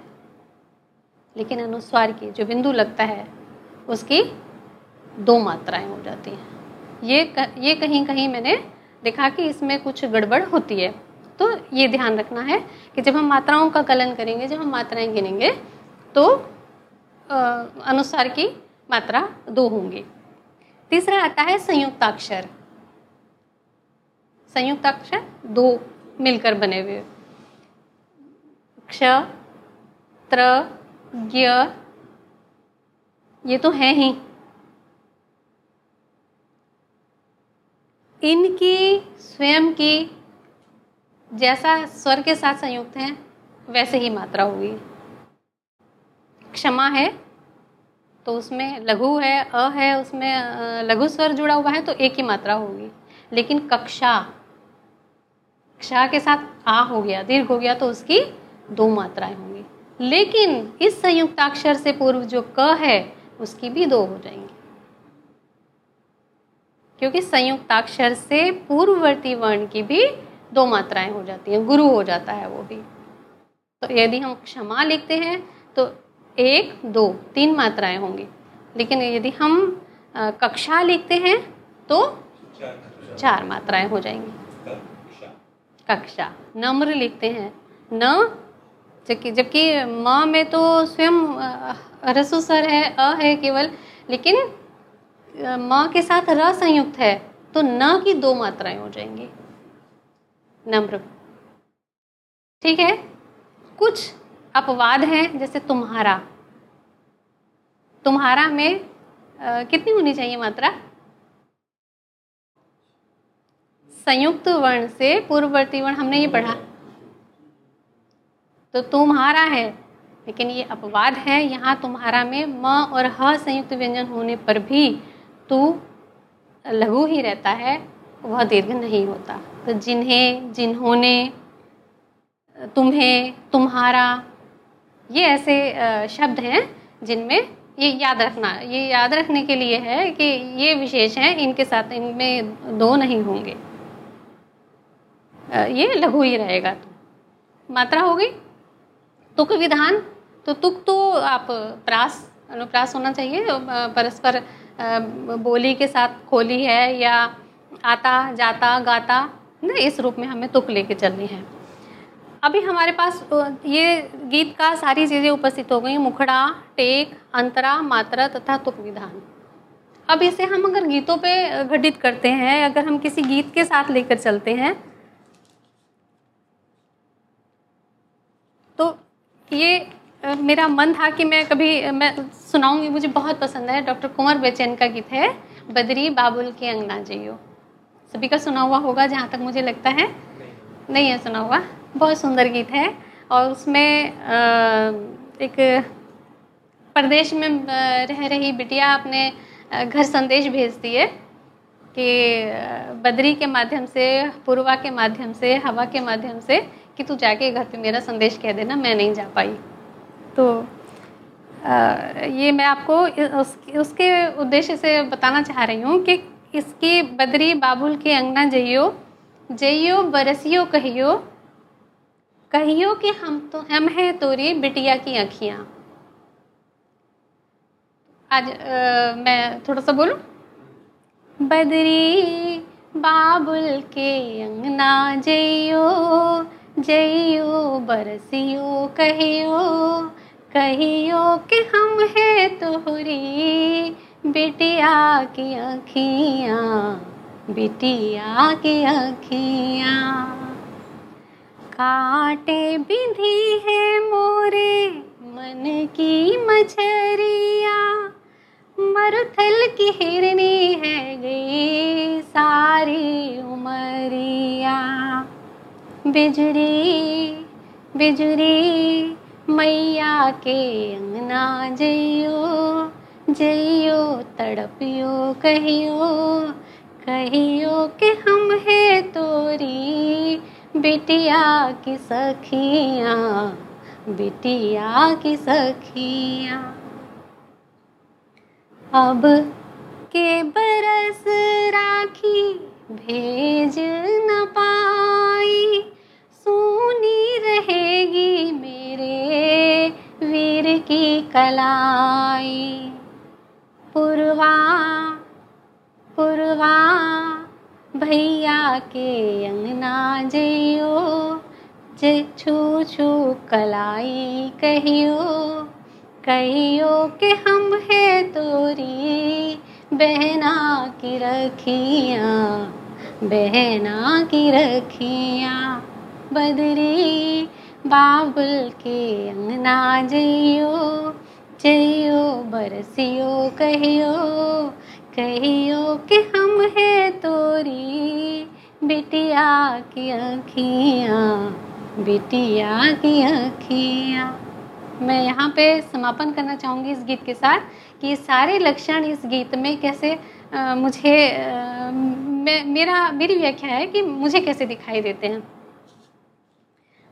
लेकिन अनुस्वार की जो बिंदु लगता है उसकी दो मात्राएँ हो जाती हैं। ये क, ये कहीं कहीं मैंने देखा कि इसमें कुछ गड़बड़ होती है। तो ये ध्यान रखना है कि जब हम मात्राओं का कलन करेंगे जब हम मात्राएँ गिनेंगे तो अ, अनुस्वार की मात्रा दो होंगी। तीसरा आता है संयुक्ताक्षर। संयुक्ताक्षर दो मिलकर बने हुए। क्ष, त्र ज्ञ ये तो है ही। इनकी स्वयं की जैसा स्वर के साथ संयुक्त है, वैसे ही मात्रा होगी। क्षमा है तो उसमें लघु है, अ है, उसमें लघु स्वर जुड़ा हुआ है तो एक ही मात्रा होगी। लेकिन कक्षा कक्षा के साथ आ हो गया, दीर्घ हो गया तो उसकी दो मात्राएँ होंगी। लेकिन इस संयुक्ताक्षर से पूर्व जो क है, उसकी भी दो हो जाएँगी। क्योंकि संयुक्ताक्षर से पूर्ववर्ती वर्ण की भी दो मात्राएँ हो जाती हैं, गुरु हो जाता है वो भी। तो यदि हम क्षमा लिखते हैं तो एक, दो, तीन मात्राएँ होंगी। लेकिन यदि हम कक्षा लिखते हैं तो चार मात्राएँ हो जाएँगी। कक्षा। नम्र लिखते हैं। न जबकि जबकि म में तो स्वयं ह्रस्व स्वर है अ है केवल लेकिन म के साथ र संयुक्त है तो न की दो मात्राएँ हो जाएँगी। नम्र। ठीक है? कुछ अपवाद हैं जैसे तुम्हारा। तुम्हारा में अ, कितनी होनी चाहिए मात्रा? संयुक्त वर्ण से पूर्ववर्ती वर्ण हमने ये पढ़ा। तो तुम्हारा है, लेकिन ये अपवाद है। यहाँ तुम्हारा में म और ह संयुक्त व्यंजन होने पर भी तू लघु ही रहता है, वह दीर्घ नहीं होता। तो जिन्हें, जिन्होंने, तुम्हें, तुम्हारा, ये ऐसे शब्द हैं जिनमें ये याद रखना, ये याद रखने के लिए है कि ये विशेष हैं, इनके साथ इनमें दो नहीं होंगे। ये लघु ही रहेगा। तो मात्रा हो गई? तुक विधान? तो तुक तो आप प्रास, अनुप्रास होना चाहिए परस्पर बोली के साथ खोली है या आता, जाता, गाता? ना इस रूप में हमें तुक लेके चलनी है। अभी हमारे पास ये गीत का सारी चीज़ें उपस्थित हो गई, मुखड़ा, टेक, अंतरा, मात्रा तथा तुक विधान। अब इसे हम अगर गीतों पे घटित करते हैं, अगर हम किसी गीत के साथ लेकर चलते हैं तो ये मेरा मन था कि मैं कभी, मैं सुनाऊँगी। मुझे बहुत पसंद है। डॉक्टर कुंवर बेचैन का गीत है, बदरी बाबुल के अंगना जइयो सभी का सुना हुआ होगा, जहाँ तक मुझे लगता है। नहीं नहीं है सुना हुआ। बहुत सुंदर गीत है। और उसमें एक प्रदेश में रह रही बिटिया अपने घर संदेश भेजती है कि बदरी के माध्यम से, पूर्वा के माध्यम से, हवा के माध्यम से कि तू जाके घर पे मेरा संदेश कह देना मैं नहीं जा पाई। तो अ, ये मैं आपको उस, उसके उद्देश्य से बताना चाह रही हूँ कि इसकी बदरी बाबुल के अंगना जइयो जइयो बरसियो कहियो कहियो कि हम तो हम हैं तोरी बिटिया की अखियाँ आज अ, मैं थोड़ा सा बोलूँ? बदरी बाबुल के अंगना जइयो जइयो, बरसियो, कहियो कहियो कि हम है तोहरी। बिटिया की अखियाँ बिटिया की अखियाँ काटे बिंधी है मोरे, मन की मछरिया। मरुथल की हिरनी है गई सारी उमरिया। बिजड़ी बिजड़ी मैया के अंगना जइयो जइयो, तड़पियो, कहियो कहियो कि हम है तोरी, बिटिया की सखियाँ, बिटिया की सखियाँ। अब के बरस राखी भेज न पाई सुनी रहेगी मेरे वीर की कलाई। पुरवा पुरवा, भैया के अंगना जइयो, जे छू छू कलाई कहियो। कहियो के हम है तोरी, बहना की रखियाँ, बहना की रखियाँ। बदरी बाबुल के अंगना जइयो जइयो बरसियो कहियो कहियो कि हम है तोरी बिटिया की अखियाँ बिटिया की अखियाँ मैं यहाँ पे समापन करना चाहूँगी इस गीत के साथ कि सारे लक्षण इस गीत में कैसे अ, मुझे मैं मेरा मेरी व्याख्या है कि मुझे कैसे दिखाई देते हैं।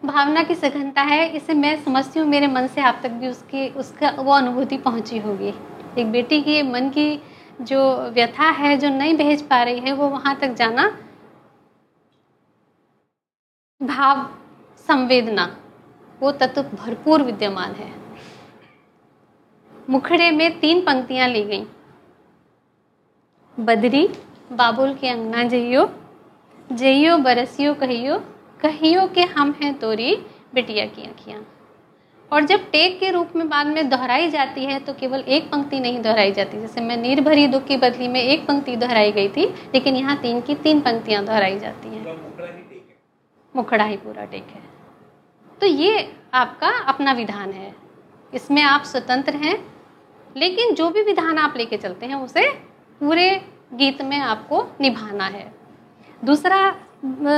भावना की सघनता है, इसे मैं समझती हूँ, मेरे मन से आप तक भी उसकी, उसका, वो अनुभूति पहुँची होगी। एक बेटी की मन की जो व्यथा है, जो नहीं भेज पा रही है, वो वहाँ तक जाना, भाव संवेदना, वो तत्व भरपूर विद्यमान है। मुखड़े में तीन पंक्तियाँ ली गई। बदरी, बाबुल के अंगना जइयो जइयो बरसियो कहियो कहियो के हम हैं तोरी बिटिया की अखियाँ और जब टेक के रूप में बाद में दोहराई जाती है तो केवल एक पंक्ति नहीं दोहराई जाती। जैसे मैं निर्भरी दुख की बदली में एक पंक्ति दोहराई गई थी लेकिन यहाँ तीन की तीन पंक्तियाँ दोहराई जाती हैं। मुखड़ा ही पूरा टेक है। तो ये आपका अपना विधान है। इसमें आप स्वतंत्र हैं लेकिन जो भी विधान आप लेके चलते हैं उसे पूरे गीत में आपको निभाना है। दूसरा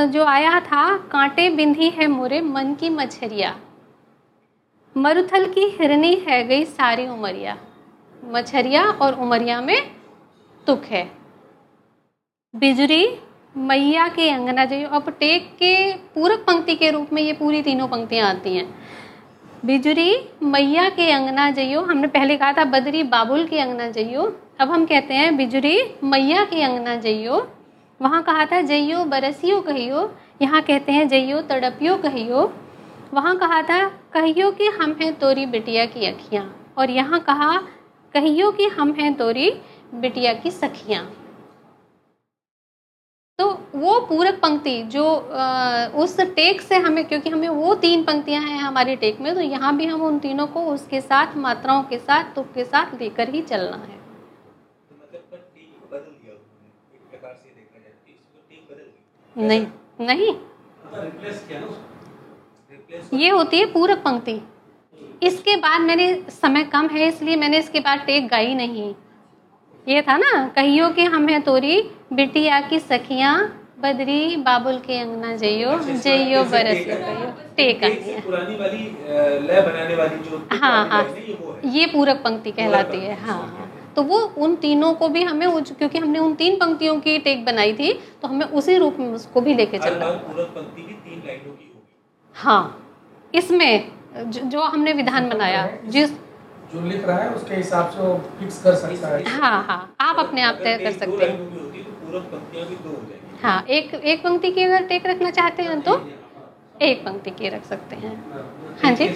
जो आया था, कांटे बिंधी है मोरे, मन की मछरिया। मरुथल की हिरनी है गई सारी उमरिया। मछरिया और उमरिया में तुक है। बिजरी, मैया के अंगना जइयो अब टेक के पूरक पंक्ति के रूप में ये पूरी तीनों पंक्तियाँ आती हैं। बिजरी, मैया के अंगना जइयो हमने पहले कहा था, बदरी बाबुल के अंगना जइयो अब हम कहते हैं बिजरी, मैया के अंगना जइयो वहाँ कहा था, जइयो बरसियो कहियो। यहाँ कहते हैं, जइयो तड़पियो कहियो। वहाँ कहा था, कहियो कि हम हैं तोरी बिटिया की अखियाँ। और यहाँ कहा, कहियो कि हम हैं तोरी बिटिया की सखियाँ। तो वो पूरक पंक्ति जो उस टेक से हमें, क्योंकि हमें वो तीन पंक्तियाँ हैं हमारी टेक में तो यहाँ भी हम उन तीनों को उसके साथ, मात्राओं के साथ, तुक के साथ लेकर ही चलना है। नहीं नहीं। ये होती है पूरक पंक्ति। इसके बाद मैंने समय कम है इसलिए मैंने इसके बाद टेक गाई नहीं। ये था ना कहियो कि हम हैं तोरी बिटिया की सखियाँ बदरी बाबुल के अंगना जइयो जइयो बरस कहियो। टेक पुरानी वाली लय बनाने वाली जो हाँ हाँ। ये ये पूरक पंक्ति कहलाती है हाँ हाँ। तो वो उन तीनों को भी हमें क्योंकि हमने उन तीन पंक्तियों की टेक बनाई थी तो हमें उसी रूप में उसको भी लेके चलना। बार पूरक पंक्ति भी तीन लाइनों की होगी। हाँ इसमें जो, जो हमने विधान बनाया जिस जो लिख रहा है उसके हिसाब से वो फिक्स कर सकता है। हाँ हाँ आप अपने आप तय कर सकते हैं। तो दो हो जाएँगी। हाँ एक एक पंक्ति की अगर टेक रखना चाहते हैं तो एक पंक्ति की रख सकते हैं। हाँ जी?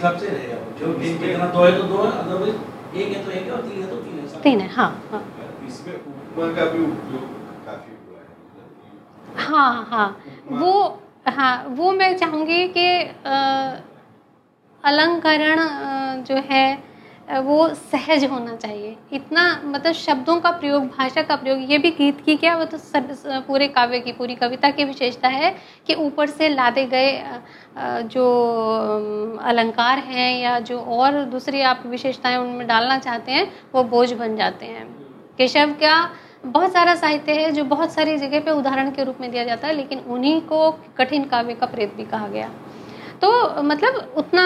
हिसाब से रहेगा जो जितना दो है है है मतलब हाँ हाँ। वो हाँ वो मैं चाहूँगी कि अलंकरण जो है वो सहज होना चाहिए। इतना मतलब शब्दों का प्रयोग, भाषा का प्रयोग, ये भी गीत की क्या, वो तो सब पूरे काव्य की, पूरी कविता की विशेषता है कि ऊपर से लादे गए जो अलंकार हैं या जो और दूसरी आप विशेषताएँ उनमें डालना चाहते हैं, वो बोझ बन जाते हैं। केशव का बहुत सारा साहित्य है जो बहुत सारी जगह पे उदाहरण के रूप में दिया जाता है, लेकिन उन्हीं को कठिन काव्य का प्रेत भी कहा गया। तो मतलब उतना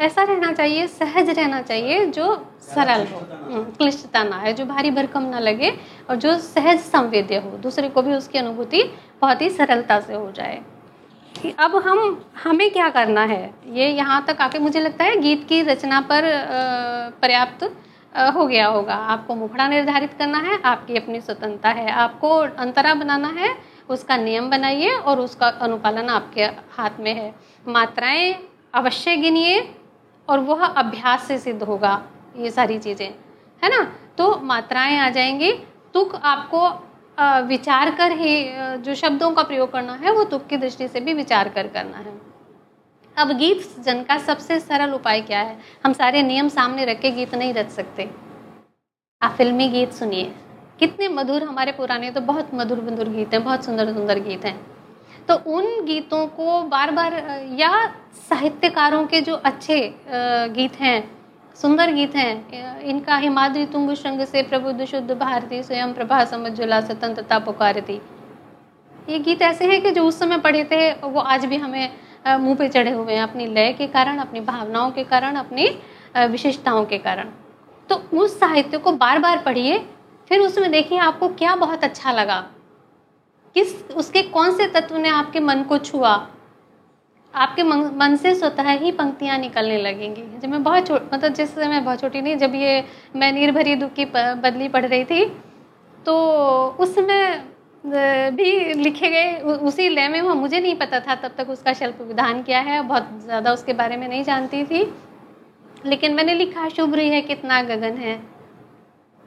ऐसा रहना चाहिए सहज रहना चाहिए जो सरल हो हम्म, क्लिष्टता ना है जो भारी भरकम ना लगे और जो सहज संवेद्य हो। दूसरे को भी उसकी अनुभूति बहुत ही सरलता से हो जाए। कि अब हम हमें क्या करना है? ये यहाँ तक आके मुझे लगता है गीत की रचना पर पर्याप्त हो गया होगा। आपको मुखड़ा निर्धारित करना है आपकी अपनी स्वतंत्रता है। आपको अंतरा बनाना है उसका नियम बनाइए और उसका अनुपालन आपके हाथ में है। मात्राएँ अवश्य गिनिए और वह अभ्यास से सिद्ध होगा, ये सारी चीज़ें, है ना? तो मात्राएँ आ जाएँगी। तुक आपको विचार कर ही जो शब्दों का प्रयोग करना है, वो तुक की दृष्टि से भी विचार कर करना है। अब गीत जन का सबसे सरल उपाय क्या है? हम सारे नियम सामने रख के गीत नहीं रच सकते। आप फिल्मी गीत सुनिए। कितने मधुर हमारे पुराने तो बहुत मधुर मधुर गीत हैं, बहुत सुंदर सुंदर गीत हैं। तो उन गीतों को बार बार या साहित्यकारों के जो अच्छे गीत हैं, सुंदर गीत हैं, इनका हिमाद्री तुंग श्रृंग से प्रबुद्ध शुद्ध भारती, स्वयं प्रभा समझुला स्वतंत्रता पुकारती ये गीत ऐसे हैं कि जो उस समय पढ़े थे, वो आज भी हमें मुँह पे चढ़े हुए हैं अपनी लय के कारण, अपनी भावनाओं के कारण, अपनी विशेषताओं के कारण। तो उस साहित्य को बार बार पढ़िए, फिर उसमें देखिए आपको क्या बहुत अच्छा लगा। किस, उसके कौन से तत्व ने आपके मन को छुआ? आपके मन मन से स्वतः ही पंक्तियाँ निकलने लगेंगी। जब मैं बहुत छोट मतलब जिस मैं बहुत छोटी नहीं जब ये मैं नीर भरी दुख की बदली पढ़ रही थी तो उस समय भी लिखे गए उसी लय में हुआ। मुझे नहीं पता था तब तक उसका शिल्प विधान क्या है। बहुत ज़्यादा उसके बारे में नहीं जानती थी। लेकिन मैंने लिखा शुभ्र है, कितना गगन है।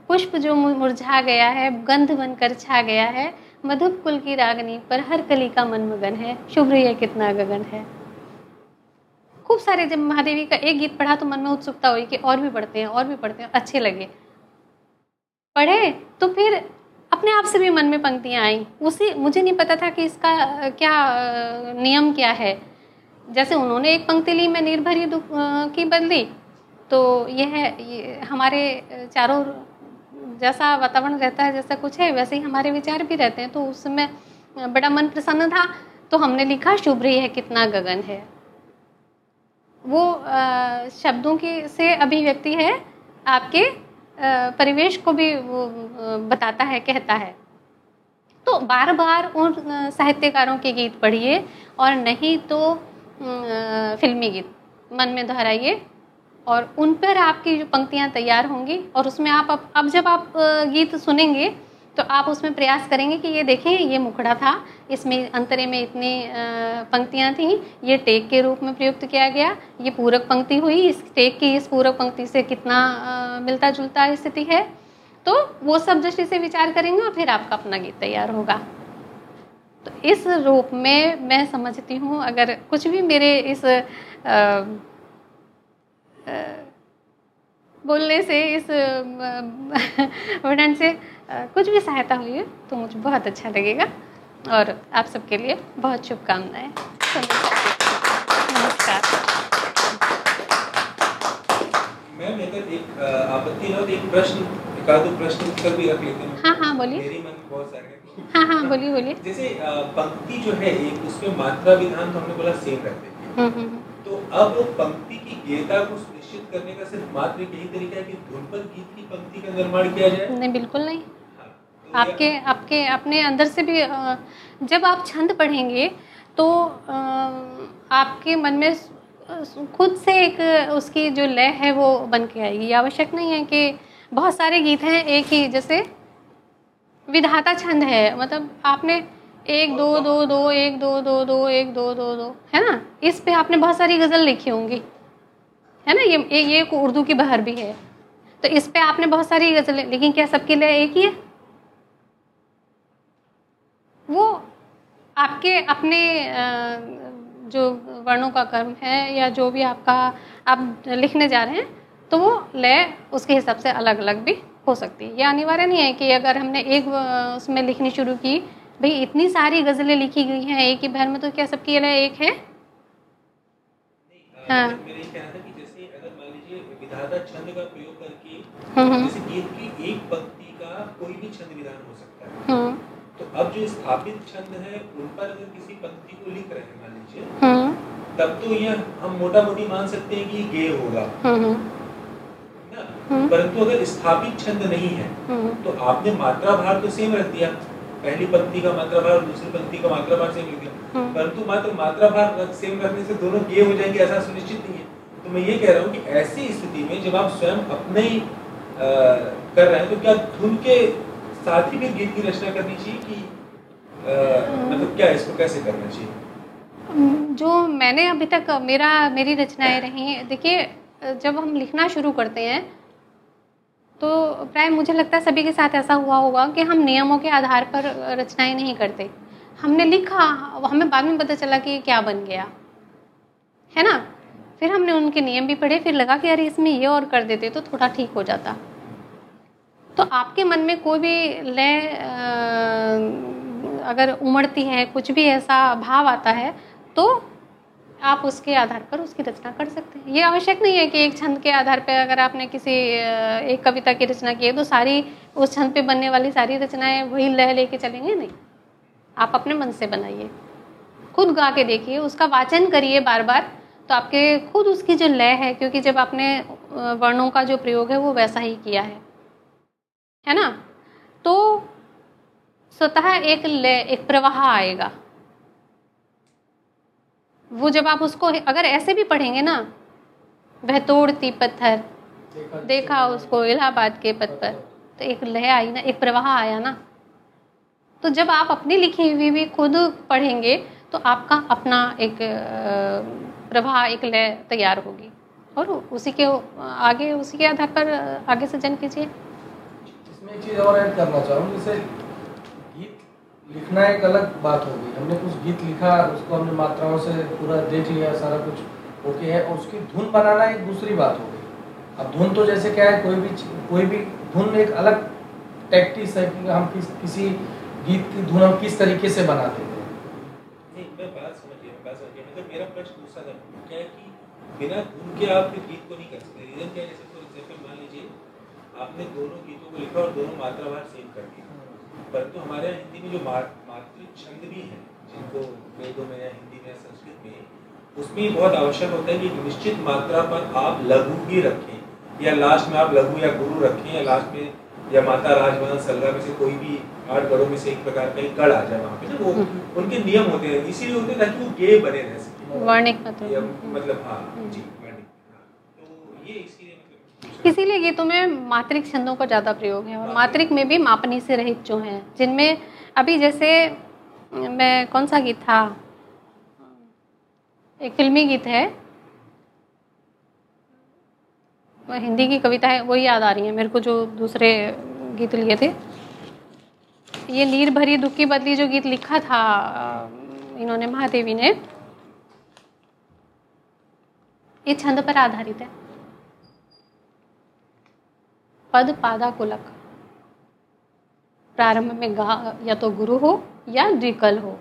पुष्प जो मुरझा गया है, गंध बनकर छा गया है। मधुप कुल की रागनी पर हर कली का मन मगन है। शुभ्र है कितना गगन है। खूब सारे जब महादेवी का एक गीत पढ़ा तो मन में उत्सुकता हुई कि और भी पढ़ते हैं, और भी पढ़ते हैं, अच्छे लगे। पढ़े तो फिर अपने आप से भी मन में पंक्तियाँ आई। उसी, मुझे नहीं पता था कि इसका, क्या, नियम क्या है। जैसे उन्होंने एक पंक्ति ली, मैं निर्भरी की बदली तो यह हमारे चारों जैसा वातावरण रहता है जैसा कुछ है वैसे ही हमारे विचार भी रहते हैं। तो उस समय बड़ा मन प्रसन्न था। तो हमने लिखा शुभ रही है कितना गगन है। वो अ, शब्दों की से अभिव्यक्ति है। आपके अ, परिवेश को भी वो बताता है कहता है। तो बार बार उन साहित्यकारों के गीत पढ़िए और नहीं तो फिल्मी गीत मन में दोहराइए। और उन पर आपकी जो पंक्तियाँ तैयार होंगी और उसमें आप अब जब आप गीत सुनेंगे तो आप उसमें प्रयास करेंगे कि ये देखें ये मुखड़ा था इसमें अंतरे में इतनी पंक्तियाँ थीं ये टेक के रूप में प्रयुक्त किया गया ये पूरक पंक्ति हुई इस टेक की इस पूरक पंक्ति से कितना मिलता जुलता स्थिति है तो वो सब दृष्टि से विचार करेंगे और फिर आपका अपना गीत तैयार होगा। तो इस रूप में मैं समझती हूँ अगर कुछ भी मेरे इस अ, बोलने से इस वर्णन से कुछ भी सहायता हुई है तो मुझे बहुत अच्छा लगेगा। और आप सबके लिए बहुत शुभकामनाएँ। नमस्कार। मैम अगर एक आपत्ति ना एक प्रश्न एक आध प्रश्न उत्तर भी रख लेते हैं। हाँ हाँ बोलिए। मेरे मन बहुत सारे हाँ। हाँ बोलिए बोलिए। जैसे पंक्ति जो है एक उसमें मात्रा विधान तो हमने बोला सेम रहते हैं। हम्म, हम्म, हम्म। तो अब पंक्ति की गेयता को करने का सिर्फ़ मात्र यही तरीका है कि धुन पर गीत की पंक्ति का निर्माण किया जाए। नहीं बिल्कुल नहीं। हाँ, तो आपके आपके अपने अंदर से भी जब आप छंद पढ़ेंगे तो आपके मन में खुद से एक उसकी जो लय है वो बन के आएगी। आवश्यक नहीं है कि बहुत सारे गीत हैं एक ही जैसे विधाता छंद है। मतलब आपने एक दो दो दो एक दो दो दो एक दो दो दो है ना? इस पे आपने बहुत सारी गज़ल लिखी होंगी। है ना? ये ये ये उर्दू की बहर भी है। तो इस पे आपने बहुत सारी गज़लें लेकिन क्या सबके लिए एक ही है? वो आपके अपने जो वर्णों का कर्म है या जो भी आपका आप लिखने जा रहे हैं तो वो लय उसके हिसाब से अलग अलग भी हो सकती है। ये अनिवार्य नहीं है कि अगर हमने एक उसमें लिखनी शुरू की भाई इतनी सारी गज़लें लिखी गई हैं एक ही भर में तो क्या सबकी लय एक है? हाँ। मेरा ये कहना था कि जैसे अगर मान विधाता छंद का प्रयोग करके हम्म, हम्म, जैसे गीत की एक पंक्ति का कोई भी छंद विधान हो सकता है। हम्म, तो अब जो स्थापित छंद है उन पर अगर किसी पंक्ति को लिख रहे हैं मान लीजिए तब तो ये हम मोटा मोटी मान सकते हैं कि होगा। ना। परंतु अगर स्थापित छंद नहीं है तो आपने मात्रा भार तो सेम रख दिया। पहली पंक्ति का मात्रा भार और दूसरी पंक्ति का मात्रा भार सेम लिख दिया। परंतु मात्र मात्रा भार सेम रखने से दोनों गेय हो जाएँगे ऐसा सुनिश्चित नहीं है। तो मैं ये कह रहा हूँ कि ऐसी स्थिति में जब आप स्वयं अपने ही कर रहे हैं तो क्या धुन के साथ ही फिर गीत की रचना करनी चाहिए कि मतलब क्या इसको कैसे करना चाहिए? जो मैंने अभी तक, मेरा, मेरी रचनाएँ रही देखिए, जब हम लिखना शुरू करते हैं तो प्राय मुझे लगता है सभी के साथ ऐसा हुआ होगा कि हम नियमों के आधार पर रचनाएँ नहीं करते। हमने लिखा, हमें बाद में पता चला कि क्या बन गया। है ना? फिर हमने उनके नियम भी पढ़े, फिर लगा कि यार इसमें ये और कर देते तो थोड़ा ठीक हो जाता। तो आपके मन में कोई भी लय अगर उमड़ती है, कुछ भी ऐसा भाव आता है तो आप उसके आधार पर उसकी रचना कर सकते हैं। ये आवश्यक नहीं है कि एक छंद के आधार पर अगर आपने किसी एक कविता की रचना की है तो सारी, उस छंद पे बनने वाली सारी रचनाएँ, वही लय लेके चलेंगे? नहीं। आप अपने मन से बनाइए। खुद गा के देखिए, उसका वाचन करिए बार बार तो आपके खुद उसकी जो लय है क्योंकि जब आपने वर्णों का जो प्रयोग है वो वैसा ही किया है है ना? तो स्वतः एक लय एक प्रवाह आएगा। वो जब आप उसको अगर ऐसे भी पढ़ेंगे ना वह तोड़ती पत्थर देखा देखा उसको इलाहाबाद के पथ पर तो एक लय आई ना एक प्रवाह आया ना। तो जब आप अपनी लिखी हुई भी खुद पढ़ेंगे तो आपका अपना एक प्रवाह एक लय तैयार होगी। और उसी के आगे उसी के आधार पर आगे सृजन कीजिए। इसमें एक चीज़ और ऐड करना चाहूँ जैसे गीत लिखना एक अलग बात हो गई। हमने कुछ गीत लिखा उसको हमने मात्राओं से पूरा देख लिया सारा कुछ ओके है और उसकी धुन बनाना एक दूसरी बात हो गई। अब धुन तो जैसे क्या है कोई भी कोई भी धुन एक अलग टैक्टिस है कि हम किस किसी गीत की धुन हम किस तरीके से बनाते हैं। मेरा प्रश्न दूसरा था क्या है कि बिना धुन के आप फिर गीत को नहीं कर सकते? रीजन क्या है? जैसे फॉर एग्ज़ाम्पल मान लीजिए आपने दोनों गीतों को लिखा और दोनों मात्रा भार सेम कर दिया। परंतु हमारे यहाँ हिंदी में जो मातृ छंद भी हैं जिनको वेदों में या हिंदी में या संस्कृत में उसमें बहुत आवश्यक होता है कि निश्चित मात्रा पर आप लघु ही रखें या लास्ट में आप लघु या गुरु रखें या लास्ट में या माता राजवन सलगा में से कोई भी आठ गढ़ों में से एक प्रकार का एक गढ़ आ जाए वहाँ पे। ना वो उनके नियम होते हैं। इसीलिए होते हैं ताकि वो गे बने रह सके। वर्णिक मतलब मतलब हाँ जी वर्णिक हाँ तो ये इसीलिए मतलब गीतों में मात्रिक छंदों का ज़्यादा प्रयोग है और मात्रिक में भी मापनी से रहित जो हैं जिनमें अभी जैसे मैं कौन सा गीत था? एक फिल्मी गीत है। हिंदी की कविता है वही याद आ रही है मेरे को जो दूसरे गीत लिए थे। ये नीर भरी दुख की बदली जो गीत लिखा था इन्होंने महादेवी ने ये छंद पर आधारित है। पद पादा कुलक प्रारंभ में गा, या तो गुरु हो, या द्विकल हो।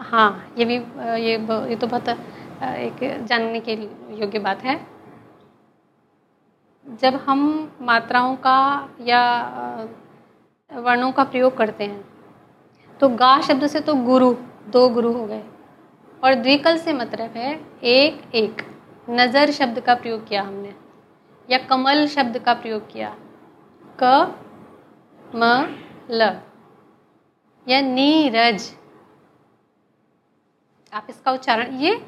हाँ ये भी, ये ये तो बहुत एक जानने के योग्य बात है। जब हम मात्राओं का, या वर्णों का प्रयोग करते हैं तो गा शब्द से तो गुरु, दो गुरु हो गए। और द्विकल से मतलब है एक एक। नज़र शब्द का प्रयोग किया हमने, या कमल शब्द का प्रयोग किया। क, म, ल। या नीरज। आप इसका उच्चारण, ये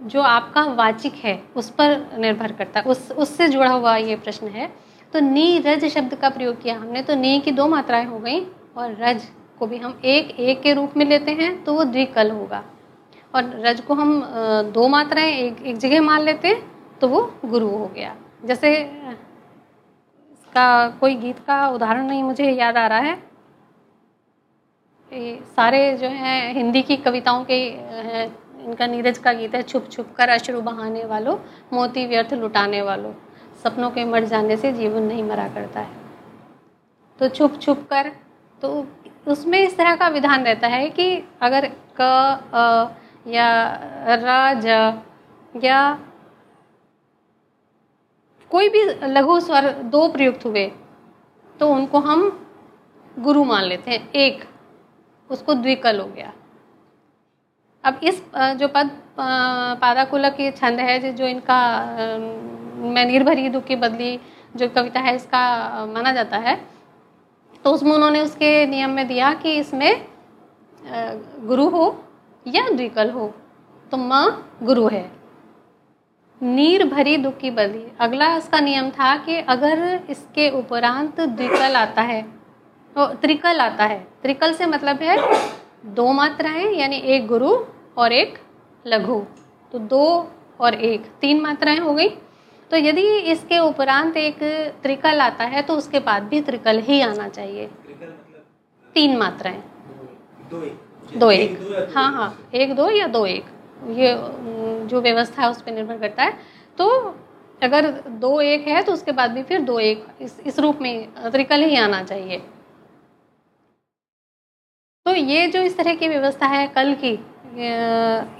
जो आपका वाचिक है, उस पर निर्भर करता है। उस, उससे जुड़ा हुआ ये प्रश्न है। तो नीरज शब्द का प्रयोग किया हमने तो नी की दो मात्राएँ हो गई और रज को भी हम एक एक के रूप में लेते हैं तो वो द्विकल होगा। और रज को हम दो मात्राएँ एक एक जगह मान लेते तो वो गुरु हो गया। जैसे, इसका कोई गीत का उदाहरण नहीं मुझे याद आ रहा है। सारे जो हैं हिंदी की कविताओं के हैं इनका नीरज का गीत है, छुप छुप कर अश्रु बहाने वालों, मोती व्यर्थ लुटाने वालों। सपनों के मर जाने से जीवन नहीं मरा करता है। तो छुप छुप कर तो उसमें इस तरह का विधान रहता है कि अगर क या र ज या कोई भी लघु स्वर दो प्रयुक्त हुए तो उनको हम गुरु मान लेते हैं। एक, उसको द्विकल हो गया। अब इस जो पद पादाकुलक ये छंद है, जो- इनका मैं निर्भरी दुख की बदली जो कविता है, इसका माना जाता है तो उसमें उन्होंने उसके नियम में दिया कि इसमें गुरु हो या द्विकल हो तो म गुरु है। नीर भरी दुख की अगला इसका नियम था कि अगर इसके उपरांत द्विकल आता है तो त्रिकल आता है। त्रिकल से मतलब है दो मात्राएँ यानी एक गुरु और एक लघु। तो दो और एक तीन मात्राएँ हो गई। तो यदि इसके उपरांत एक त्रिकल आता है तो उसके बाद भी त्रिकल ही आना चाहिए। तीन मात्राएँ। दो एक। हाँ हाँ एक दो या दो एक। ये जो व्यवस्था है उस पर निर्भर करता है। तो अगर दो एक है तो उसके बाद भी फिर दो एक। इस इस रूप में त्रिकल ही आना चाहिए। तो ये जो इस तरह की व्यवस्था है कल की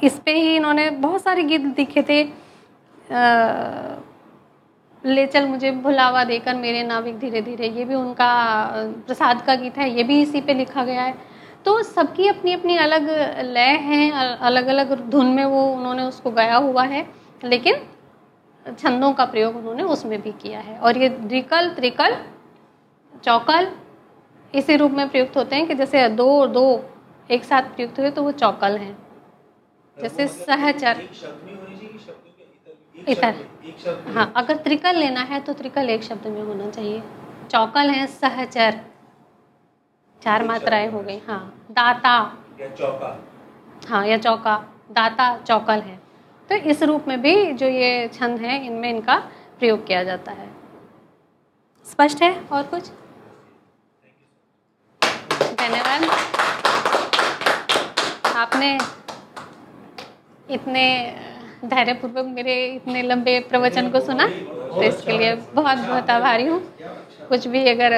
इस पे ही इन्होंने बहुत सारे गीत लिखे थे। ले चल मुझे भुलावा देकर मेरे नाविक धीरे धीरे ये भी उनका प्रसाद का गीत है। ये भी इसी पे लिखा गया है। तो सबकी अपनी अपनी अलग लय हैं अलग अलग धुन में वो उन्होंने उसको गाया हुआ है लेकिन छंदों का प्रयोग उन्होंने उसमें भी किया है। और ये द्विकल त्रिकल चौकल इसी रूप में प्रयुक्त होते हैं कि जैसे दो दो एक साथ प्रयुक्त हुए तो वो चौकल हैं। जैसे सहचर एक शब्द में होनी चाहिए कि शब्दों के इतर हाँ। अगर त्रिकल लेना है तो त्रिकल एक शब्द में होना चाहिए। चौकल है सहचर। चार मात्राएँ हो गई हाँ। दाता। या चौका। हाँ या चौका। दाता चौकल है। तो इस रूप में भी जो ये छंद है इनमें इनका प्रयोग किया जाता है। स्पष्ट है और कुछ? धन्यवाद। आपने इतने धैर्यपूर्वक मेरे इतने लंबे प्रवचन को सुना तो इसके लिए बहुत बहुत आभारी हूँ। कुछ भी अगर